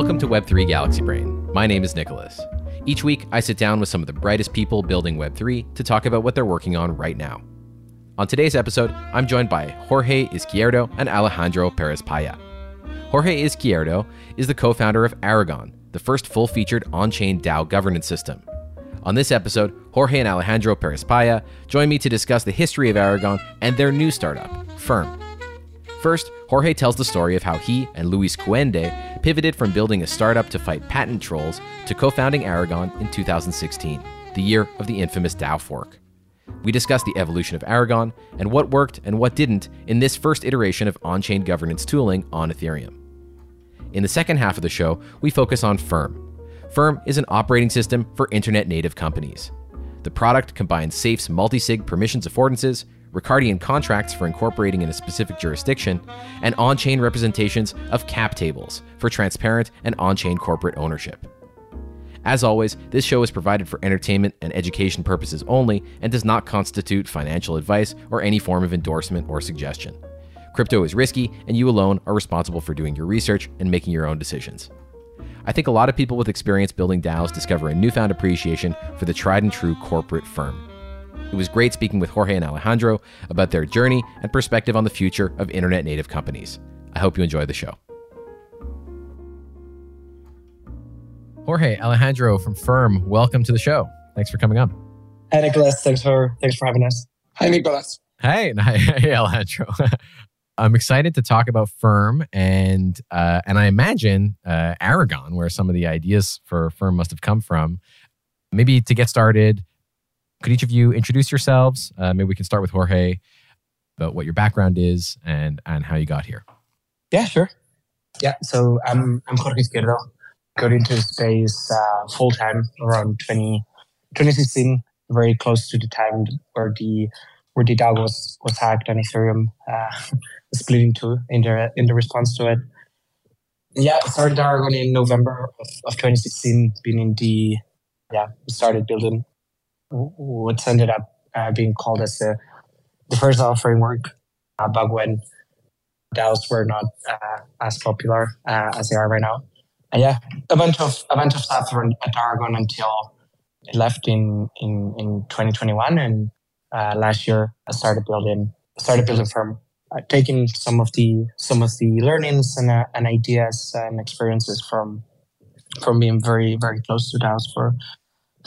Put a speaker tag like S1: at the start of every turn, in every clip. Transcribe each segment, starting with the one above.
S1: Welcome to Web3 Galaxy Brain. My name is Nicholas. Each week, I sit down with some of the brightest people building Web3 to talk about what they're working on right now. On today's episode, I'm joined by Jorge Izquierdo and Alejandro Perezpayá. Jorge Izquierdo is the co founder of Aragon, the first full featured on chain DAO governance system. On this episode, Jorge and Alejandro Perezpayá join me to discuss the history of Aragon and their new startup, Firm. First, Jorge tells the story of how he and Luis Cuende pivoted from building a startup to fight patent trolls to co founding Aragon in 2016, the year of the infamous DAO fork. We discuss the evolution of Aragon and what worked and what didn't in this first iteration of on chain governance tooling on Ethereum. In the second half of the show, we focus on Firm. Firm is an operating system for internet native companies. The product combines SAFE's multi sig permissions affordances, Ricardian contracts for incorporating in a specific jurisdiction, and on chain representations of cap tables for transparent and on chain corporate ownership. As always, this show is provided for entertainment and education purposes only and does not constitute financial advice or any form of endorsement or suggestion. Crypto is risky, and you alone are responsible for doing your research and making your own decisions. I think a lot of people with experience building DAOs discover a newfound appreciation for the tried and true corporate firm. It was great speaking with Jorge and Alejandro about their journey and perspective on the future of internet native companies. I hope you enjoy the show. Jorge, Alejandro from Firm, welcome to the show. Thanks for coming on.
S2: Hi, Nicholas. Thanks for thanks for having us.
S3: Hi, Nicholas.
S1: Hey, hey, Alejandro. I'm excited to talk about Firm and uh, and I imagine uh, Aragon, where some of the ideas for Firm must have come from. Maybe to get started, could each of you introduce yourselves? Uh, maybe we can start with Jorge about what your background is and and how you got here.
S2: Yeah, sure. Yeah, so I'm I'm Jorge Izquierdo got into space uh, full time around 20, 2016, very close to the time where the where the DAO was was hacked and Ethereum uh, split two in the in the response to it. Yeah, started Aragon in November of, of 2016. Been in the yeah, started building what's ended up uh, being called as the the first DAO framework uh, back when DAOs were not uh, as popular uh, as they are right now. And yeah, a bunch of a bunch of stuff at Aragon until it left in in in 2021, and uh, last year I started building started building firm, uh, taking some of the some of the learnings and and ideas and experiences from from being very very close to DAOs for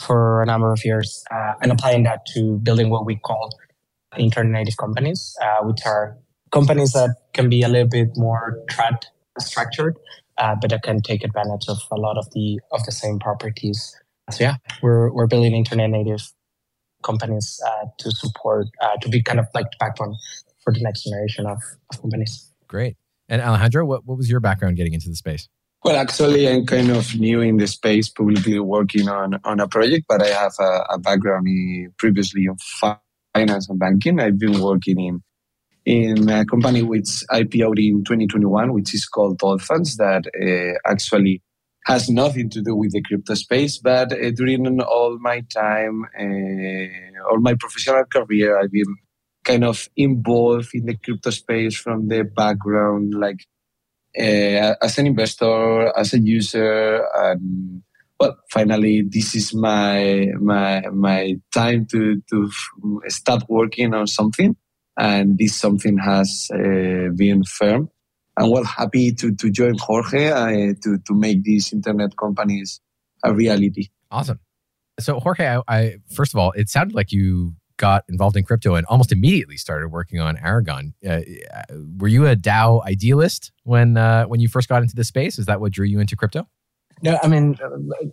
S2: for a number of years, uh, and applying that to building what we call internet native companies, uh, which are companies that can be a little bit more trad structured uh, but that can take advantage of a lot of the of the same properties. So yeah, we're we're building internet native companies uh, to support uh, to be kind of like the backbone for the next generation of, of companies.
S1: Great. And Alejandro, what, what was your background getting into the space?
S3: Well, actually, I'm kind of new in the space, publicly working on, on a project, but I have a, a background in, previously in finance and banking. I've been working in in a company which IPO'd in 2021, which is called Allfunds, that uh, actually has nothing to do with the crypto space. But uh, during all my time, uh, all my professional career, I've been kind of involved in the crypto space from the background, like uh, as an investor, as a user, and well, finally, this is my my my time to to start working on something and this something has uh, been firm. I'm well happy to, to join Jorge uh, to, to make these internet companies a reality.
S1: Awesome. So, Jorge, I, I, first of all, it sounded like you got involved in crypto and almost immediately started working on Aragon. Uh, were you a DAO idealist when uh, when you first got into the space? Is that what drew you into crypto?
S2: No, I mean,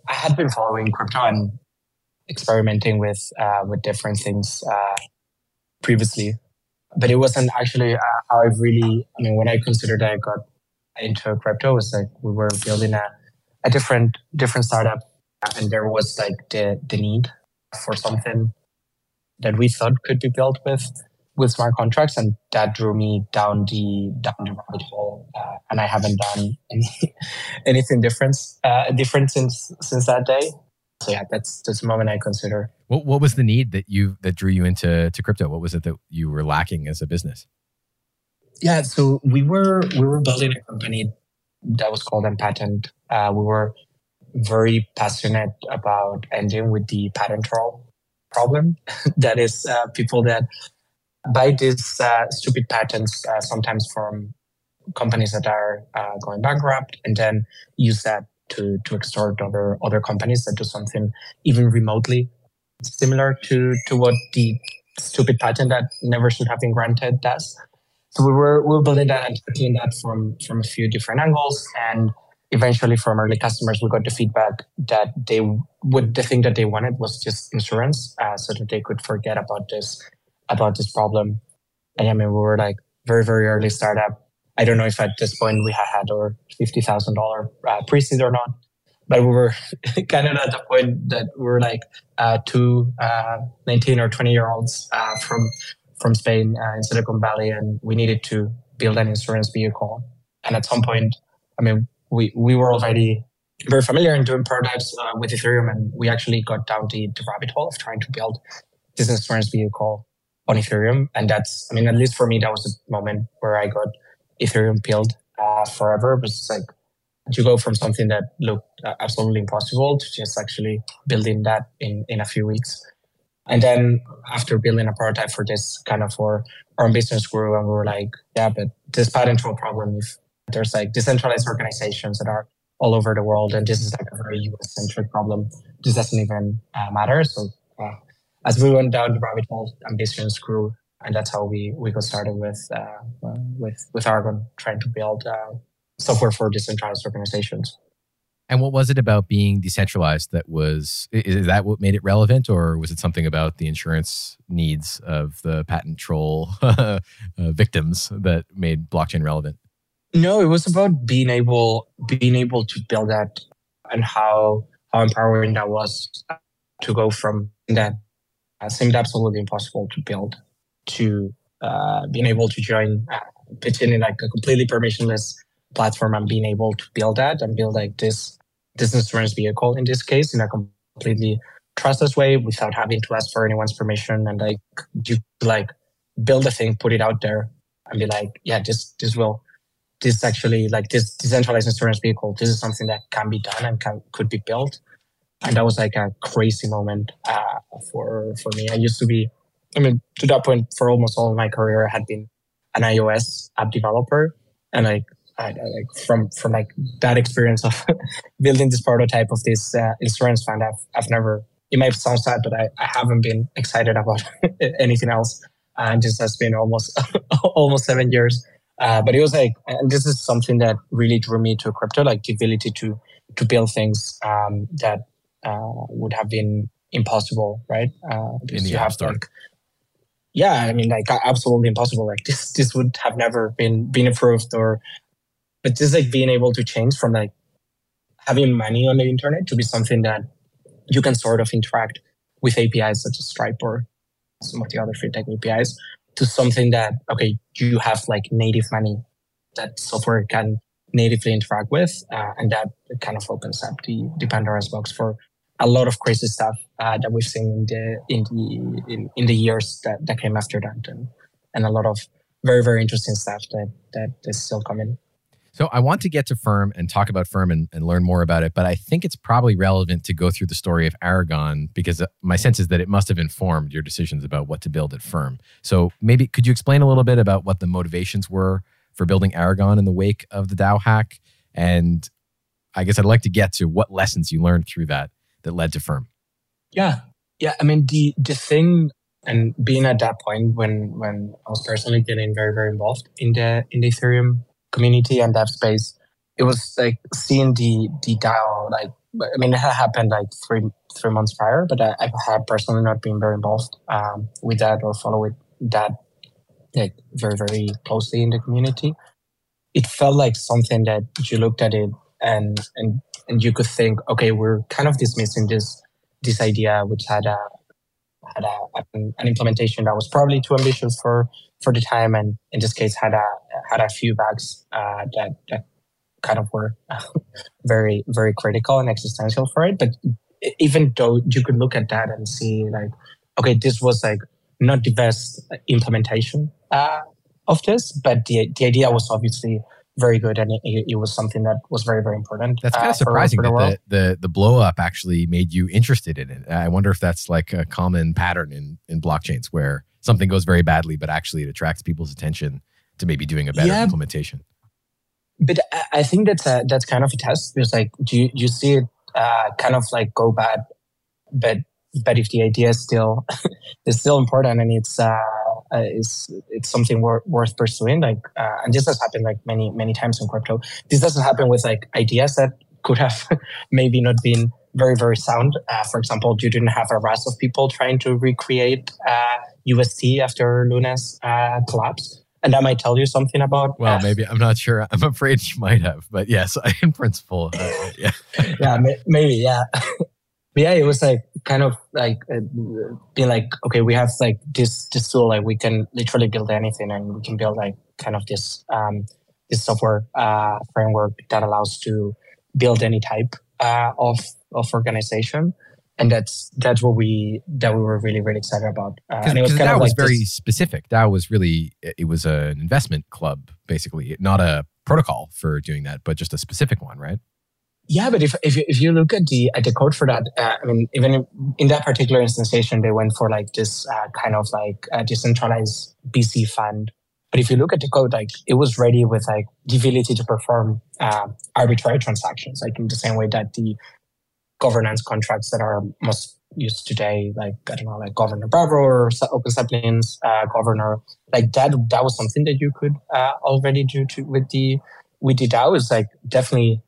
S2: I had been following crypto and experimenting with uh, with different things uh, previously but it wasn't actually uh, how I really. I mean, when I considered I got into crypto, was like we were building a, a different different startup, and there was like the the need for something that we thought could be built with with smart contracts, and that drew me down the down the rabbit hole. Uh, and I haven't done any, anything different uh, different since since that day. So yeah, that's that's the moment I consider
S1: what what was the need that you that drew you into to crypto? What was it that you were lacking as a business?
S2: Yeah, so we were we were building a company that was called Empatent Uh, we were very passionate about ending with the patent troll problem. that is, uh, people that buy these uh, stupid patents, uh, sometimes from companies that are uh, going bankrupt, and then use that to to extort other other companies that do something even remotely similar to to what the stupid patent that never should have been granted does. So we were we were building that and tackling that from from a few different angles, and eventually from early customers we got the feedback that they would the thing that they wanted was just insurance, uh, so that they could forget about this about this problem. And I mean we were like very very early startup. I don't know if at this point we had had our fifty thousand uh, pre-seed or not, but we were kind of at the point that we were like uh, two uh, 19 or 20 year olds uh, from from Spain uh, in Silicon Valley, and we needed to build an insurance vehicle. And at some point, I mean, we we were already very familiar in doing prototypes uh, with Ethereum, and we actually got down the, the rabbit hole of trying to build this insurance vehicle on Ethereum. And that's, I mean, at least for me, that was the moment where I got Ethereum built uh, forever. It was like to go from something that looked uh, absolutely impossible to just actually building that in, in a few weeks. And then after building a prototype for this kind of for our business grew and we were like, yeah, but this patent troll problem, if there's like decentralized organizations that are all over the world and this is like a very US centric problem, this doesn't even uh, matter. So uh, as we went down the rabbit hole, ambitions grew. And that's how we, we got started with, uh, with, with Aragon, trying to build uh, software for decentralized organizations.
S1: And what was it about being decentralized that was, is that what made it relevant, or was it something about the insurance needs of the patent troll uh, victims that made blockchain relevant?
S2: No, it was about being able being able to build that and how how empowering that was to go from that. Uh, seemed absolutely impossible to build to uh, being able to join uh, pitch in like a completely permissionless platform and being able to build that and build like this this insurance vehicle in this case in a completely trustless way without having to ask for anyone's permission and like you like build a thing, put it out there and be like, yeah, this this will this actually like this decentralized insurance vehicle, this is something that can be done and can could be built. And that was like a crazy moment uh, for for me. I used to be, I mean, to that point, for almost all of my career, I had been an iOS app developer, and like I, like from from like that experience of building this prototype of this uh, insurance fund, I've I've never. It might sound sad, but I, I haven't been excited about anything else. And this has been almost almost seven years. Uh, but it was like, and this is something that really drew me to crypto, like the ability to to build things um, that uh, would have been impossible, right?
S1: Uh, In the app store.
S2: Like, yeah, I mean, like absolutely impossible. Like this, this would have never been been approved or but just like being able to change from like having money on the internet to be something that you can sort of interact with APIs such as Stripe or some of the other fintech APIs to something that, okay, you have like native money that software can natively interact with. Uh, and that kind of opens up the, the Pandora's box for a lot of crazy stuff uh, that we've seen in the, in the, in, in the years that, that came after that. And, and a lot of very, very interesting stuff that, that is still coming.
S1: So I want to get to Firm and talk about Firm and, and, learn more about it, but I think it's probably relevant to go through the story of Aragon because uh, my sense is that it must have informed your decisions about what to build at Firm. So maybe could you explain a little bit about what the motivations were for building Aragon in the wake of the DAO hack? And I guess I'd like to get to what lessons you learned through that that led to Firm.
S2: Yeah. Yeah. I mean, the, the thing and being at that point when, when I was personally getting very, very involved in the, in the Ethereum community and dev space, it was like seeing the the DAO. Like, I mean, it had happened like three three months prior, but I, I personally not been very involved um, with that or follow it that like very very closely in the community. It felt like something that you looked at it and and and you could think, okay, we're kind of dismissing this this idea, which had a had a, an, implementation that was probably too ambitious for for the time, and in this case had a had a few bugs uh, that that kind of were very very critical and existential for it. But even though you could look at that and see like, okay, this was like not the best implementation uh, of this, but the the idea was obviously very good, and it, it, was something that was very very important.
S1: That's kind of uh, surprising for, for the that the, the the blow up actually made you interested in it. I wonder if that's like a common pattern in in blockchains where something goes very badly, but actually it attracts people's attention to maybe doing a better yeah, implementation.
S2: But I think that's a, that's kind of a test because like do you, you see it uh, kind of like go bad, but but if the idea is still is still important and it's uh, uh, is it's something wor- worth pursuing. Like, uh, and this has happened like many many times in crypto. This doesn't happen with like ideas that could have maybe not been very very sound. Uh, for example, you didn't have a rush of people trying to recreate UST uh, after Luna's uh, collapse. And that might tell you something about.
S1: Well, maybe I'm not sure. I'm afraid you might have, but yes, in principle, yeah,
S2: yeah, maybe, yeah. But yeah, it was like kind of like uh, being like, okay, we have like this this tool, like we can literally build anything, and we can build like kind of this um, this software uh, framework that allows to build any type uh, of of organization, and that's that's what we that we were really really excited about.
S1: Uh, and it was kind that of was like very this, specific. That was really it was an investment club, basically, not a protocol for doing that, but just a specific one, right?
S2: Yeah, but if if you, if you look at the at the code for that, uh, I mean, even in, that particular instantiation, they went for like this uh, kind of like decentralized VC fund. But if you look at the code, like it was ready with like the ability to perform uh, arbitrary transactions, like in the same way that the governance contracts that are most used today, like I don't know, like Governor Bravo or OpenZeppelin's, uh, Governor, like that. That was something that you could uh, already do to with the with the DAO. Is like definitely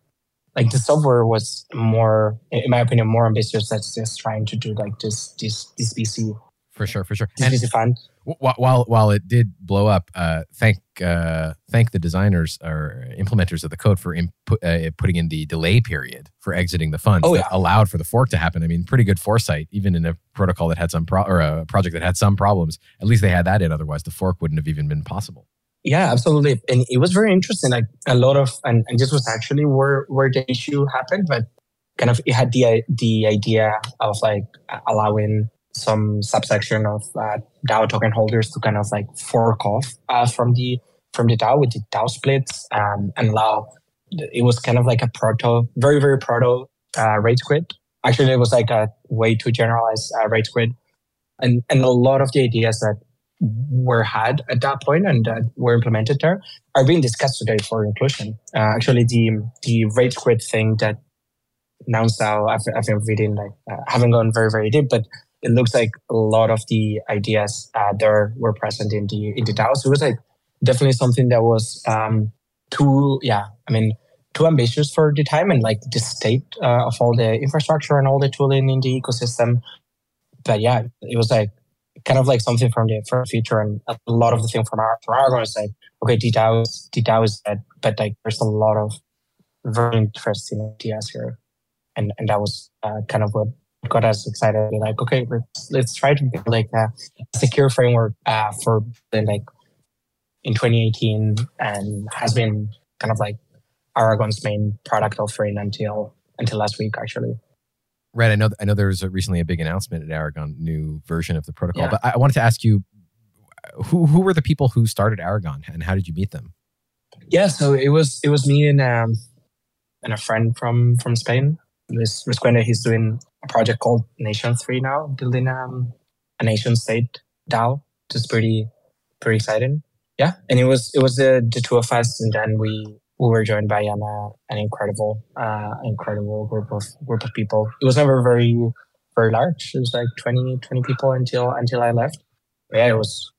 S2: like the software was more, in my opinion, more ambitious. That's just trying to do like this this this VC
S1: for sure, for sure.
S2: This and VC fund.
S1: While while it did blow up, uh, thank uh, thank the designers or implementers of the code for input, uh, putting in the delay period for exiting the funds oh, that yeah. allowed for the fork to happen. I mean, pretty good foresight, even in a protocol that had some pro- or a project that had some problems. At least they had that in. Otherwise, the fork wouldn't have even been possible.
S2: Yeah, absolutely. And it was very interesting. Like a lot of, and, and this was actually where, where the issue happened, but kind of it had the, the idea of like allowing some subsection of uh, DAO token holders to kind of like fork off uh, from the, from the DAO with the DAO splits um, and allow, it was kind of like a proto, very, very proto uh, rage quit. Actually, it was like a way to generalize uh, rage quit. And, and a lot of the ideas that were had at that point and that were implemented there are being discussed today for inclusion. Uh, actually, the the rage quit thing that now now I've, I've been reading like uh, haven't gone very very deep, but it looks like a lot of the ideas uh, there were present in the in the DAO. So it was like definitely something that was um, too yeah. I mean too ambitious for the time and like the state uh, of all the infrastructure and all the tooling in the ecosystem. But yeah, it was like kind of like something from the for future and a lot of the thing from our from Aragon is like okay DAO is DAO is dead but like there's a lot of very interesting ideas here. And and that was uh, kind of what got us excited. Like okay let's let's try to build like a secure framework uh, for like in 2018 and has been kind of like Aragon's main product offering until until last week actually
S1: Right. I know. I know there was a, recently a big announcement at Aragon, new version of the protocol. Yeah. But I wanted to ask you, who who were the people who started Aragon, and how did you meet them?
S2: Yeah. So it was it was me and um and a friend from from Spain, Luis Cuende. He's doing a project called Nation Three now, building um a nation state DAO. Just pretty pretty exciting. Yeah. And it was it was the the two of us, and then we we were joined by an, an incredible, uh, incredible group of group of people. It was never very, very large. It was like 20, 20 people until until I left. But yeah, it was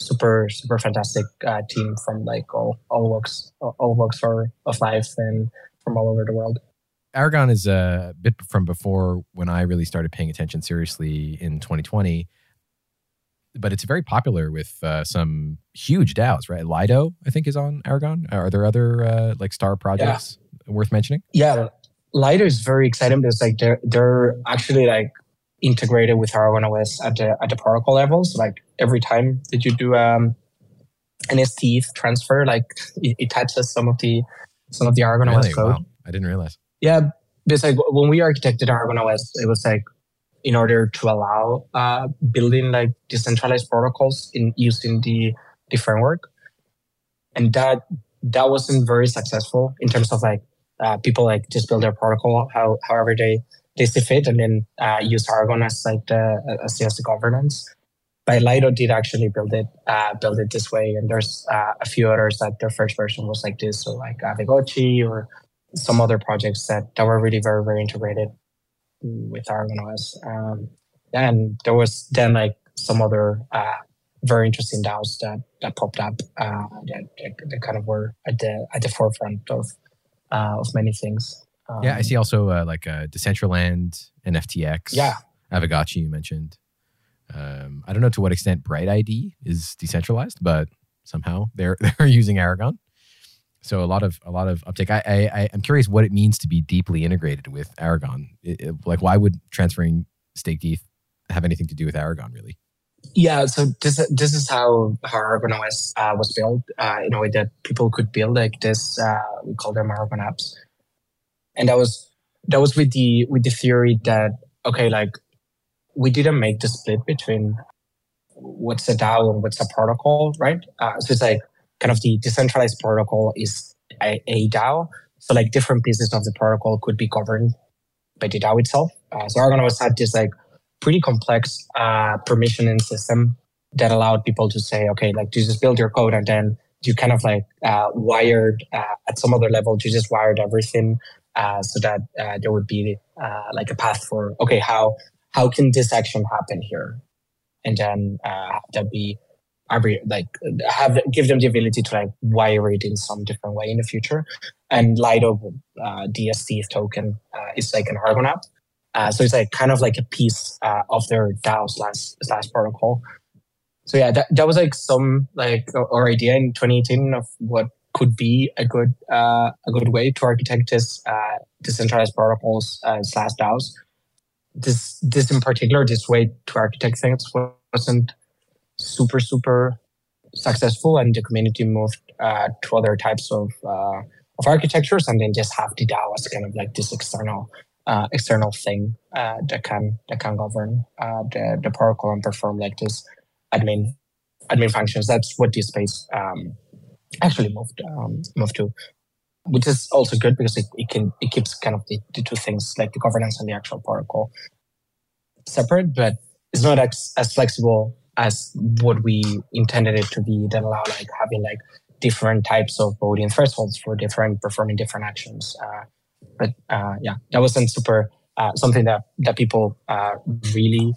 S2: super, super fantastic uh, team from like all all walks all walks of life and from all over the world.
S1: Aragon is a bit from before when I really started paying attention seriously in 2020 but it's very popular with uh, some huge DAOs, right? Lido, I think, is on Aragon. Are there other uh, like star projects yeah. worth mentioning?
S2: Yeah, Lido is very exciting because like they're they're actually like integrated with Aragon OS at the at the protocol levels. Like every time that you do um, an STETH transfer, like it, it, touches some of the some of the Aragon really? OS code. Wow.
S1: I didn't realize.
S2: Yeah, because like when we architected Aragon OS, it was like in order to allow uh, building like decentralized protocols in using the, the framework. And that that wasn't very successful in terms of like uh, people like just build their protocol how however they they see fit and then uh, use Aragon as like the as the governance. But Lido did actually build it uh, build it this way, and there's uh, a few others that their first version was like this, so like Aavegotchi or some other projects that, that were really very very integrated with Aragon OS. Um, and there was then like some other uh, very interesting DAOs that that popped up uh, that, that, kind of were at the at the forefront of uh, of many things.
S1: Um, yeah, I see also uh, like uh, Decentraland and FTX.
S2: Yeah,
S1: Aavegotchi you mentioned. Um, I don't know to what extent Bright ID is decentralized, but somehow they're they're using Aragon. So a lot of a lot of uptake. I, I I'm curious what it means to be deeply integrated with Aragon. It, it, like, why would transferring staked ETH have anything to do with Aragon, really?
S2: Yeah, so this this is how how Aragon OS uh, was built uh, in a way that people could build like this. Uh, we call them Aragon apps, and that was that was with the with the theory that okay, like we didn't make the split between what's a DAO and what's a protocol, right? Uh, so it's like kind of the decentralized protocol is a, a DAO. So like different pieces of the protocol could be governed by the DAO itself. Uh, so Aragon OS had this like pretty complex uh, permissioning system that allowed people to say, okay, like you just build your code and then you kind of like uh, wired uh, at some other level, you just wired everything uh, so that uh, there would be like a path for, okay, how how can this action happen here? And then that be like have give them the ability to like wire it in some different way in the future. And Lido uh, DST token is like an Aragon app uh, so it's like kind of like a piece uh, of their DAO slash slash protocol. So yeah, that, that was like some like our idea in 2018 of what could be a good uh, a good way to architect this uh, decentralized protocols uh, slash DAOs. This this in particular, this way to architect things wasn't super super successful, and the community moved uh, to other types of of architectures, and then just have the DAO as kind of like this external uh, external thing uh, that can that can govern uh, the the protocol and perform like this admin admin functions. That's what this space um, actually moved um, moved to, which is also good because it, it can it keeps kind of the, the two things like the governance and the actual protocol separate, but it's not as, as flexible as what we intended it to be. That allow like having like different types of voting thresholds for different performing different actions. Uh, but uh, yeah, that wasn't super uh, something that that people uh, really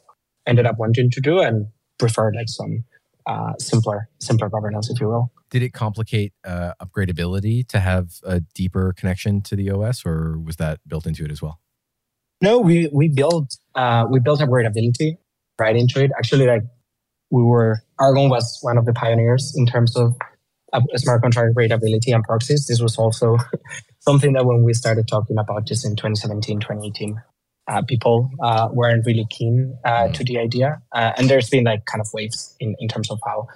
S2: ended up wanting to do and preferred like some uh, simpler simpler governance, if you will.
S1: Did it complicate uh, upgradability to have a deeper connection to the OS, or was that built into it as well?
S2: No, we we built uh, we built upgradability right into it. Actually, like we were Aragon was one of the pioneers in terms of smart contract upgradability and proxies. This was also something that when we started talking about this in 2017, 2018, uh, people uh, weren't really keen uh, mm. to the idea. Uh, and there's been like kind of waves in, in terms of how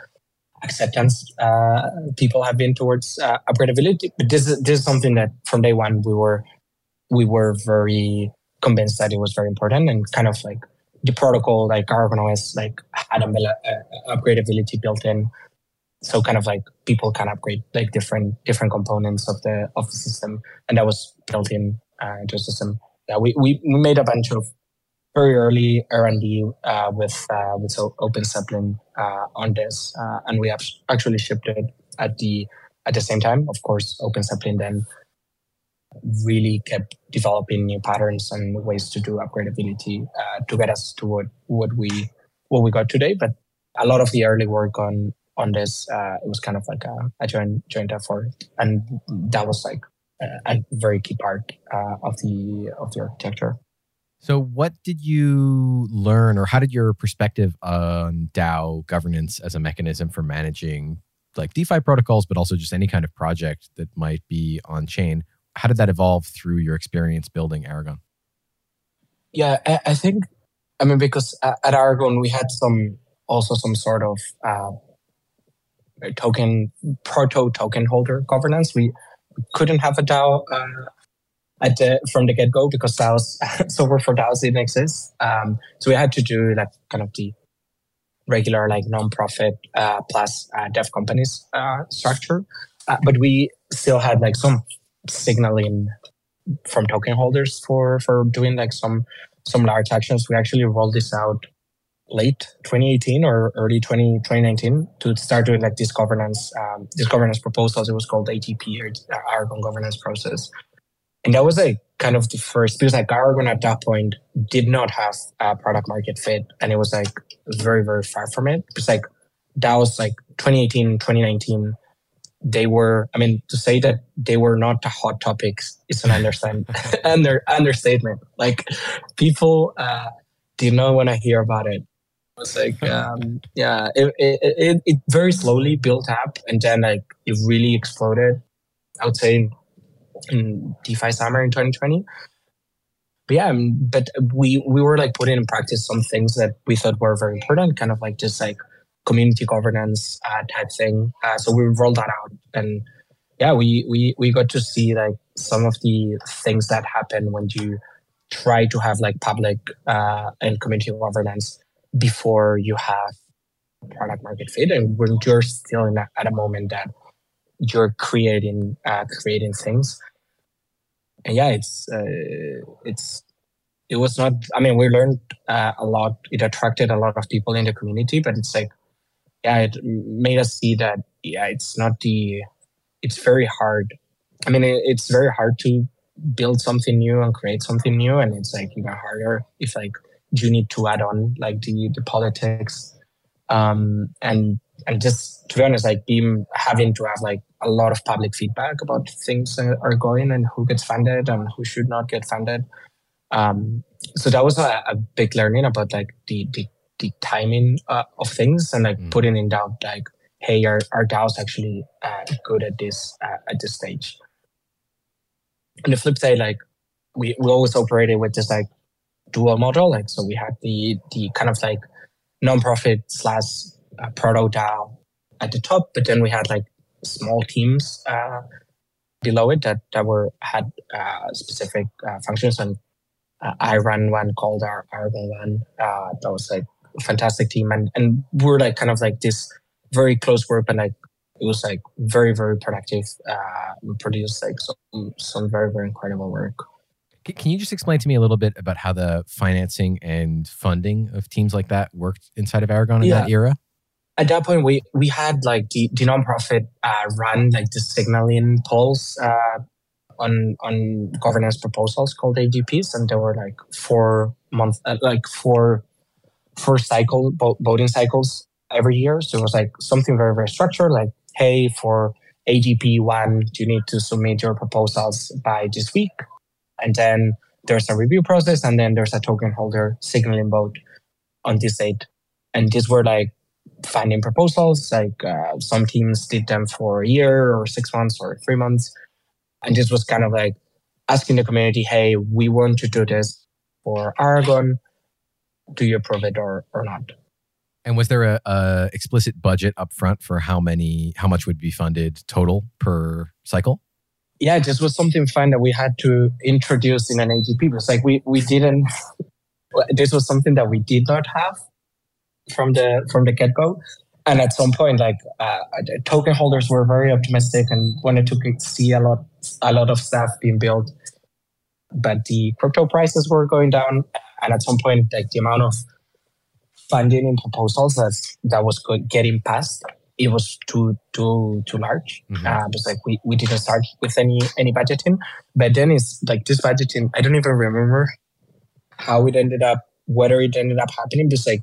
S2: acceptance uh, people have been towards uh, upgradability. But this is, this is something that from day one we were we were very convinced that it was very important and kind of like the protocol like Aragon OS like had a, a upgradability built in. So kind of like people can upgrade like different different components of the of the system. And that was built in uh, into the system yeah we, we made a bunch of very early r&d uh, with uh, with OpenZeppelin uh, on this uh, and we have actually shipped it at the at the same time. Of course OpenZeppelin then really kept developing new patterns and ways to do upgradability uh, to get us to what what we what we got today but a lot of the early work on on this. Uh, it was kind of like a, a joint joint effort, and that was like a, a very key part uh, of the of the architecture.
S1: So, what did you learn, or how did your perspective on DAO governance as a mechanism for managing like DeFi protocols, but also just any kind of project that might be on chain? How did that evolve through your experience building Aragon?
S2: Yeah, I, I think, I mean, because at Aragon we had some also some sort of uh, token proto token holder governance. We couldn't have a DAO uh, at the, from the get go because DAOs software for DAOs didn't exist. Um, so we had to do like kind of the regular like non-profit uh, plus uh, dev companies uh, structure. Uh, but we still had like some signaling from token holders for for doing like some some large actions. We actually rolled this out late 2018 or early 20, 2019 to start doing like this governance um, this governance proposals. It was called AGP or uh, Aragon governance process, and that was like kind of the first because like Aragon at that point did not have a product market fit, and it was like very very far from it. Because like that was like 2018 2019 they were i mean to say that they were not the hot topics is an understand under understatement. Like people uh did not want to hear about it. It was like um yeah it, it, it, it very slowly built up and then like it really exploded i would say in defi summer in 2020 but yeah um, but we we were like putting in practice some things that we thought were very important kind of like just like community governance uh, type thing. Uh, so we rolled that out, and yeah, we we we got to see like some of the things that happen when you try to have like public uh, and community governance before you have product market fit, and when you're still in a, at a moment that you're creating uh, creating things. And yeah, it's uh, it's it was not. I mean, we learned uh, a lot. It attracted a lot of people in the community, but it's like yeah, it made us see that yeah, it's not the it's very hard. I mean, it, it's very hard to build something new and create something new, and it's like even harder if like you need to add on like the the politics, um, and and just to be honest, like being having to have like a lot of public feedback about things that are going and who gets funded and who should not get funded. Um, so that was a, a big learning about like the the the timing uh, of things and like mm. putting in doubt like hey our, our DAO's actually uh, good at this uh, at this stage. On the flip side, like we, we always operated with this like dual model. Like so we had the the kind of like nonprofit slash uh, proto DAO at the top, but then we had like small teams uh, below it that that were had uh, specific uh, functions and uh, I ran one called our Aragon one. Uh, that was like fantastic team. And and we're like kind of like this very close group. And like it was like very very productive. Uh we produced like some some very very incredible work.
S1: Can you just explain to me a little bit about how the financing and funding of teams like that worked inside of aragon in yeah. that era?
S2: At that point we we had like the, the nonprofit uh, run like the signaling polls uh, on on governance proposals called AGPs, and there were like four months, uh, like four first cycle voting cycles every year. So it was like something very very structured. Like, hey, for AGP one, you need to submit your proposals by this week, and then there's a review process, and then there's a token holder signaling vote on this date. And these were like finding proposals. Like uh, some teams did them for a year or six months or three months, and this was kind of like asking the community, hey, we want to do this for Aragon do you approve it or, or not?
S1: And was there a, a explicit budget upfront for how many, how much would be funded total per cycle?
S2: Yeah, this was something fun that we had to introduce in an AGP because like we we didn't. This was something that we did not have from the from the get go, and at some point, like uh, token holders were very optimistic and wanted to see a lot a lot of stuff being built, but the crypto prices were going down and at some point, like the amount of funding in proposals that that was getting passed, it was too too too large. Mm-hmm. Uh, because like we, we didn't start with any any budgeting, but then it's like this budgeting. I don't even remember how it ended up, whether it ended up happening. Just like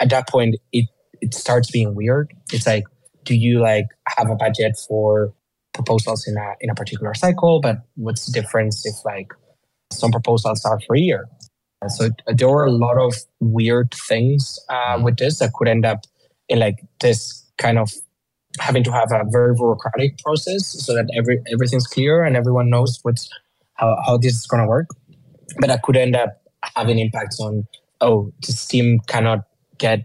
S2: at that point, it it starts being weird. It's like, do you like have a budget for proposals in a in a particular cycle? But what's the difference if like some proposals are free so there were a lot of weird things uh, mm. with this that could end up in like this kind of having to have a very bureaucratic process so that every everything's clear and everyone knows what's how, how this is going to work. But that could end up having impacts on oh this team cannot get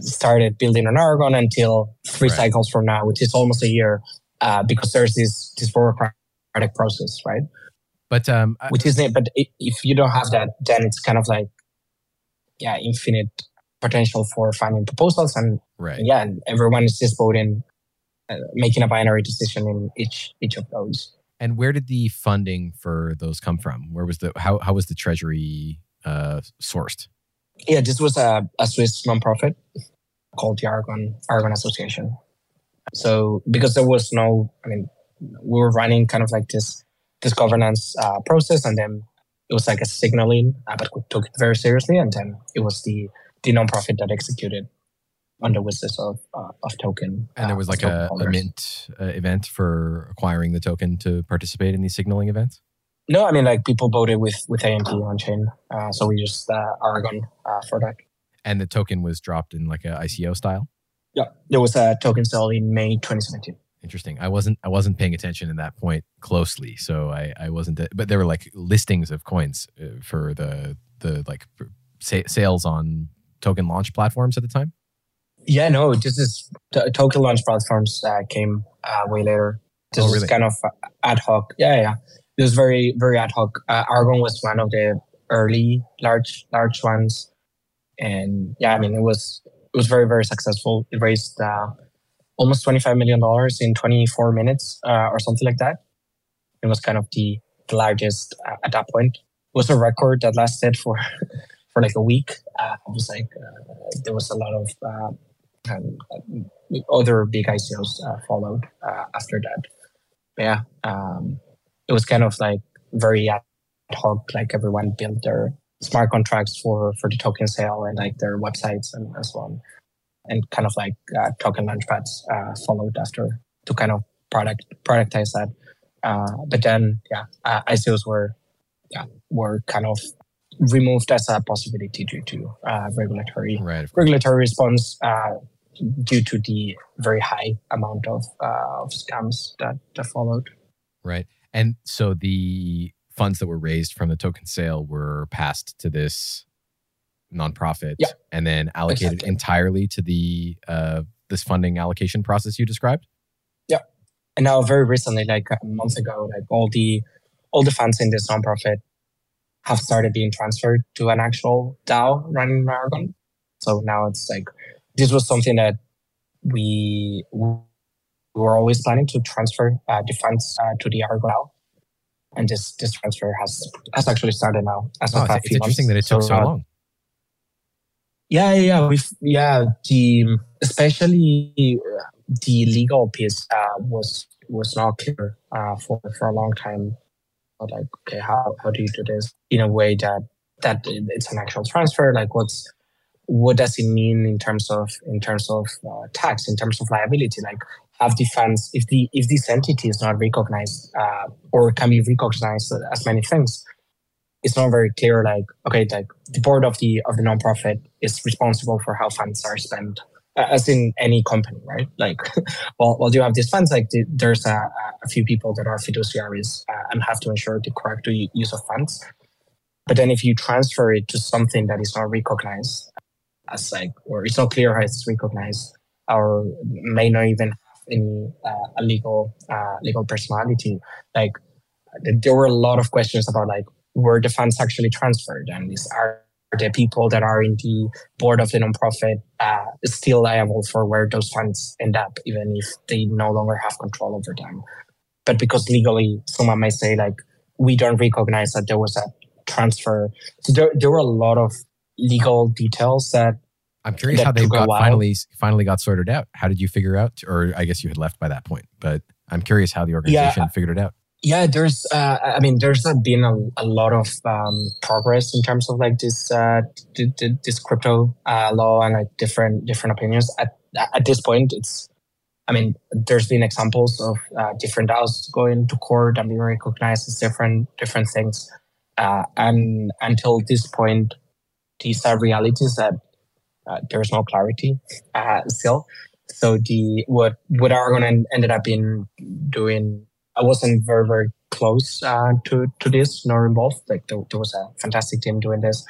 S2: started building an Aragon until three right. cycles from now, which is almost a year, uh, because there's this this bureaucratic process, right?
S1: But um,
S2: which is it? But if you don't have that, then it's kind of like yeah, infinite potential for finding proposals, and
S1: right.
S2: yeah, everyone is just voting uh, making a binary decision in each each of those.
S1: And where did the funding for those come from? Where was the how how was the treasury uh, sourced?
S2: Yeah, this was a, a Swiss nonprofit called the Argon Aragon Association. So because there was no, I mean, we were running kind of like this this governance uh, process, and then it was like a signaling, uh, but we took it very seriously, and then it was the the nonprofit that executed on the wishes of uh, of token.
S1: And there was like a, a, mint uh, event for acquiring the token to participate in these signaling events.
S2: No, I mean like people voted with with ANT on chain, uh, so we used uh, Aragon uh, for that.
S1: And the token was dropped in like a ICO style.
S2: Yeah, there was a token sale in May 2017.
S1: Interesting. I wasn't I wasn't paying attention in that point closely, so I I wasn't. But there were like listings of coins uh, for the the like sales on token launch platforms at the time.
S2: Yeah, no, this is t- token launch platforms uh, came uh, way later. This oh, really? was kind of ad hoc. Yeah, yeah. It was very very ad hoc. Uh, Aragon was one of the early large large ones, and yeah, I mean it was it was very very successful. It raised uh, almost twenty five million dollars in twenty four minutes uh, or something like that. It was kind of the, the largest uh, at that point. It was a record that lasted for for like a week. Uh, it was like uh, there was a lot of uh, um, other big ICOs uh, followed after that. But yeah, um, it was kind of like very ad hoc. Like everyone built their smart contracts for for the token sale and like their websites and, and so on, and kind of like uh, token launchpads uh, followed after to kind of product productize that. Uh, but then yeah, uh, ICOs were yeah were kind of removed as a possibility due to uh, regulatory right. regulatory response uh, due to the very high amount of of scams that, that followed.
S1: Right. And so the funds that were raised from the token sale were passed to this nonprofit
S2: yeah.
S1: and then allocated exactly. entirely to the uh, this funding allocation process you described
S2: yeah and now very recently like a month ago like all the all the funds in this nonprofit have started being transferred to an actual dao running in aragon so now it's like this was something that we, we were always planning to transfer uh, the funds uh, to the aragon dao and this this transfer has has actually started now.
S1: As oh, it's, it's interesting that it took so, so uh, long.
S2: Yeah, yeah, we yeah the especially uh, the legal piece uh, was was not clear uh, for for a long time. Like, okay, how how do you do this in a way that that it's an actual transfer? Like, what's what does it mean in terms of in terms of uh, tax, in terms of liability? Like, have defense if the if this entity is not recognized uh, or can be recognized as many things it's not very clear like okay like the board of the of the nonprofit is responsible for how funds are spent as in any company right like well well you have these funds like the, there's a, a, few people that are fiduciaries uh, and have to ensure the correct use of funds but then if you transfer it to something that is not recognized as like or it's not clear how it's recognized or may not even have any uh, legal uh, legal personality. Like there were a lot of questions about like were the funds actually transferred, and these are the people that are in the board of the nonprofit uh, still liable for where those funds end up, even if they no longer have control over them. But because legally, someone might say like we don't recognize that there was a transfer. So there, there were a lot of legal details that
S1: I'm curious how they got finally finally got sorted out. How did you figure out, or I guess you had left by that point, but I'm curious how the organization
S2: yeah,
S1: figured it out.
S2: Yeah, there's, uh, I mean, there's been a, a lot of um, progress in terms of like this uh, this crypto uh, law and like different different opinions. At at this point, it's, I mean, there's been examples of uh, different DAOs going to court and being recognized as different different things, uh, and until this point, these are realities that uh, there's no clarity uh, still. So the what what Aragon ended up in doing, I wasn't very very close uh, to to this nor involved. Like there, there, was a fantastic team doing this.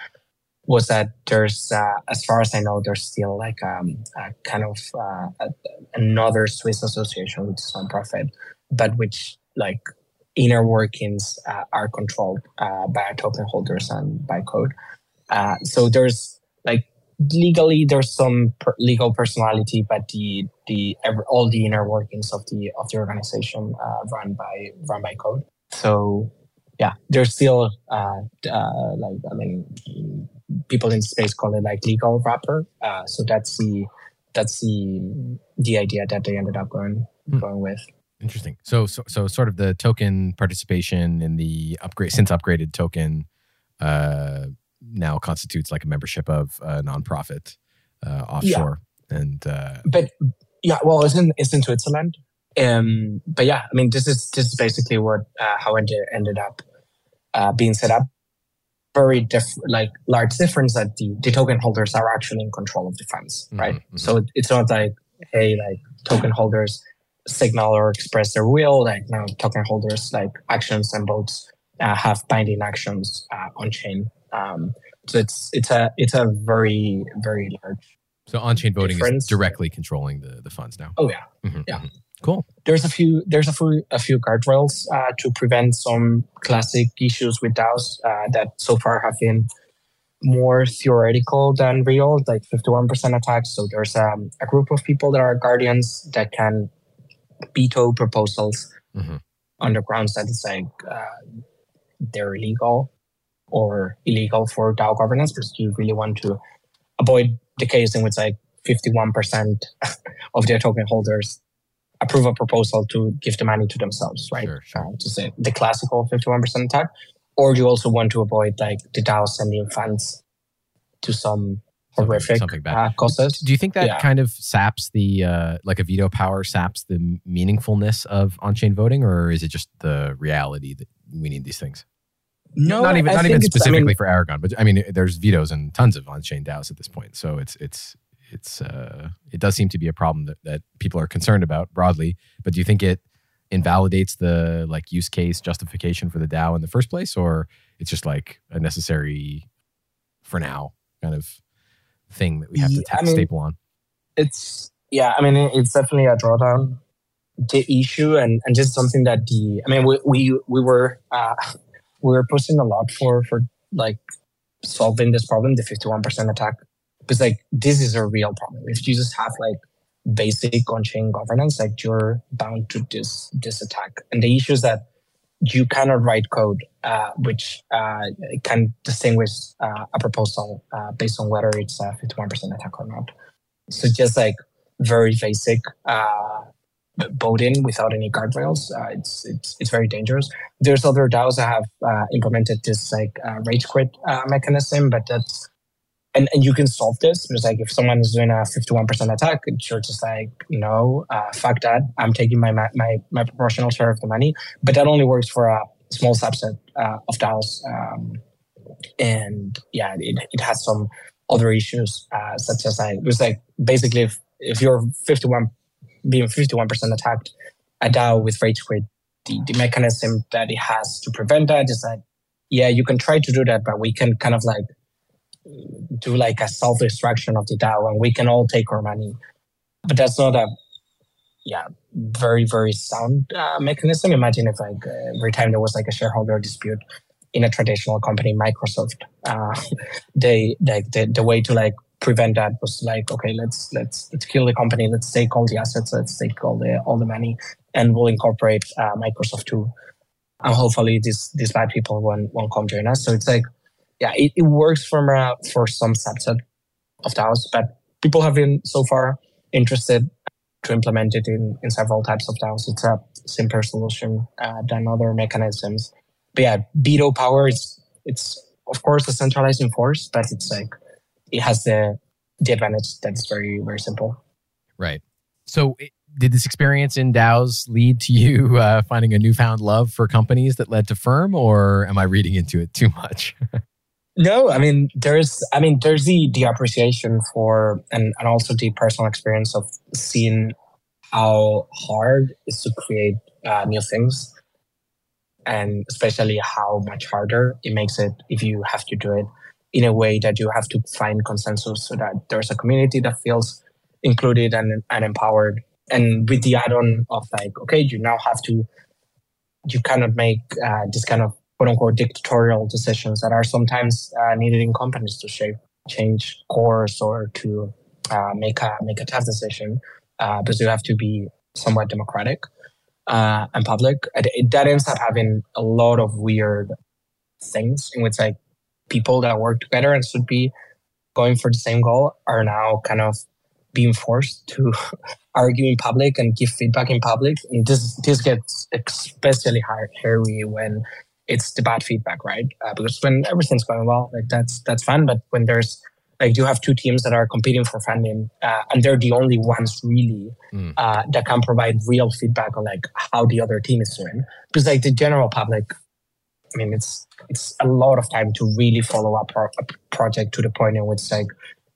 S2: Was that there's uh, as far as I know, there's still like um, a kind of uh, another Swiss association with nonprofit, but which like inner workings uh, are controlled by token holders and by code. so there's like legally there's some per- legal personality, but the the all the inner workings of the of the organization uh, run by run by code. So yeah, there's still uh, uh, like I mean, people in space call it like legal wrapper. Uh, so that's the that's the the idea that they ended up going hmm. going with.
S1: Interesting. So, so so sort of the token participation in the upgrade since upgraded token uh, now constitutes like a membership of a nonprofit uh, offshore. Yeah. And uh,
S2: but yeah, well, it's in it's in Switzerland. Um, but yeah, I mean, this is this is basically what uh, how it ended up uh, being set up. Very different, like large difference that the, the token holders are actually in control of the funds, mm-hmm, right? Mm-hmm. So it's not like hey, like token holders signal or express their will. Like now, token holders like actions and votes uh, have binding actions uh, on chain. Um, so it's it's a it's a very very large.
S1: So on chain voting difference. is directly controlling the the funds now.
S2: Oh yeah, mm-hmm, yeah. Mm-hmm.
S1: Cool.
S2: There's a few there's a few a few guardrails uh, to prevent some classic issues with DAOs uh, that so far have been more theoretical than real, like 51% attacks. So there's um, a group of people that are guardians that can veto proposals mm-hmm. on the grounds that it's like uh, they're illegal or illegal for DAO governance because you really want to avoid the case in which like 51% of their token holders approve a proposal to give the money to themselves, right? Sure, sure. Uh, to say the classical 51% attack. Or you also want to avoid like the DAO sending funds to some horrific something, something uh, causes.
S1: Do you think that yeah. kind of saps the uh, like a veto power saps the meaningfulness of on-chain voting, or is it just the reality that we need these things?
S2: No,
S1: not even I not even specifically I mean, for Aragon, but I mean, there's vetoes and tons of on-chain DAOs at this point. So it's it's it's uh, it does seem to be a problem that, that people are concerned about broadly. But do you think it invalidates the like use case justification for the DAO in the first place, or it's just like a necessary for now kind of thing that we have to ta- I mean, staple on?
S2: It's yeah, I mean, it's definitely a drawdown the issue and, and just something that the I mean we we, we were uh, we were pushing a lot for for like solving this problem, the 51% attack. Because like this is a real problem. If you just have like basic on-chain governance, like you're bound to this this attack. And the issue is that you cannot write code uh, which uh, can distinguish uh, a proposal uh, based on whether it's a 51% attack or not. So just like very basic uh, in without any guardrails. Uh, it's it's it's very dangerous. There's other DAOs that have uh, implemented this like uh, rage quit uh, mechanism, but that's and, and you can solve this. Because like if someone is doing a 51% attack, you're just like no, uh, fuck that. I'm taking my my my proportional share of the money. But that only works for a small subset uh, of DAOs. Um, and yeah, it, it has some other issues such as like it was like basically if, if you're 51 being 51% attacked, a DAO with rage quit, the, the mechanism that it has to prevent that is that, yeah, you can try to do that, but we can kind of like do like a self destruction of the DAO and we can all take our money. But that's not a, yeah, very, very sound uh, mechanism. Imagine if like uh, every time there was like a shareholder dispute in a traditional company, Microsoft, uh, they like the, the way to like prevent that was like, okay, let's let's let's kill the company, let's take all the assets, let's take all the all the money, and we'll incorporate uh, Microsoft too. And hopefully, these these bad people won't won't come join us. So it's like, yeah, it, it works for uh, for some subset of DAOs, but people have been so far interested to implement it in, in several types of DAOs. It's a simpler solution uh, than other mechanisms. But yeah, veto power is it's of course a centralizing force, but it's like it has the the advantage that it's very very simple.
S1: Right. So, did this experience in DAOs lead to you uh, finding a newfound love for companies that led to Firm, or am I reading into it too much?
S2: no, I mean there's I mean there's the the appreciation for and and also the personal experience of seeing how hard it is to create uh, new things, and especially how much harder it makes it if you have to do it in a way that you have to find consensus so that there's a community that feels included and, and empowered. And with the add-on of like, okay, you now have to, you cannot make uh, this kind of quote unquote dictatorial decisions that are sometimes uh, needed in companies to shape change course or to uh, make a make a tough decision uh, because you have to be somewhat democratic uh, and public. It, it, that ends up having a lot of weird things in which like people that work together and should be going for the same goal are now kind of being forced to argue in public and give feedback in public. And this this gets especially hairy when it's the bad feedback, right? Uh, because when everything's going well, like that's that's fun. But when there's like you have two teams that are competing for funding, uh, and they're the only ones really mm. uh, that can provide real feedback on like how the other team is doing. Because like the general public, I mean, it's it's a lot of time to really follow up a project to the point in which like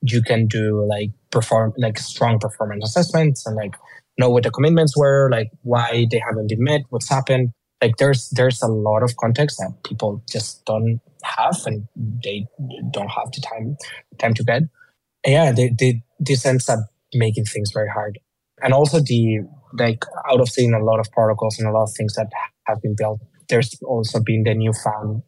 S2: you can do like perform like strong performance assessments and like know what the commitments were, like why they haven't been met, what's happened. Like there's there's a lot of context that people just don't have and they don't have the time time to get. And yeah, they, they this ends up making things very hard. And also the like out of seeing a lot of protocols and a lot of things that have been built, there's also been the newfound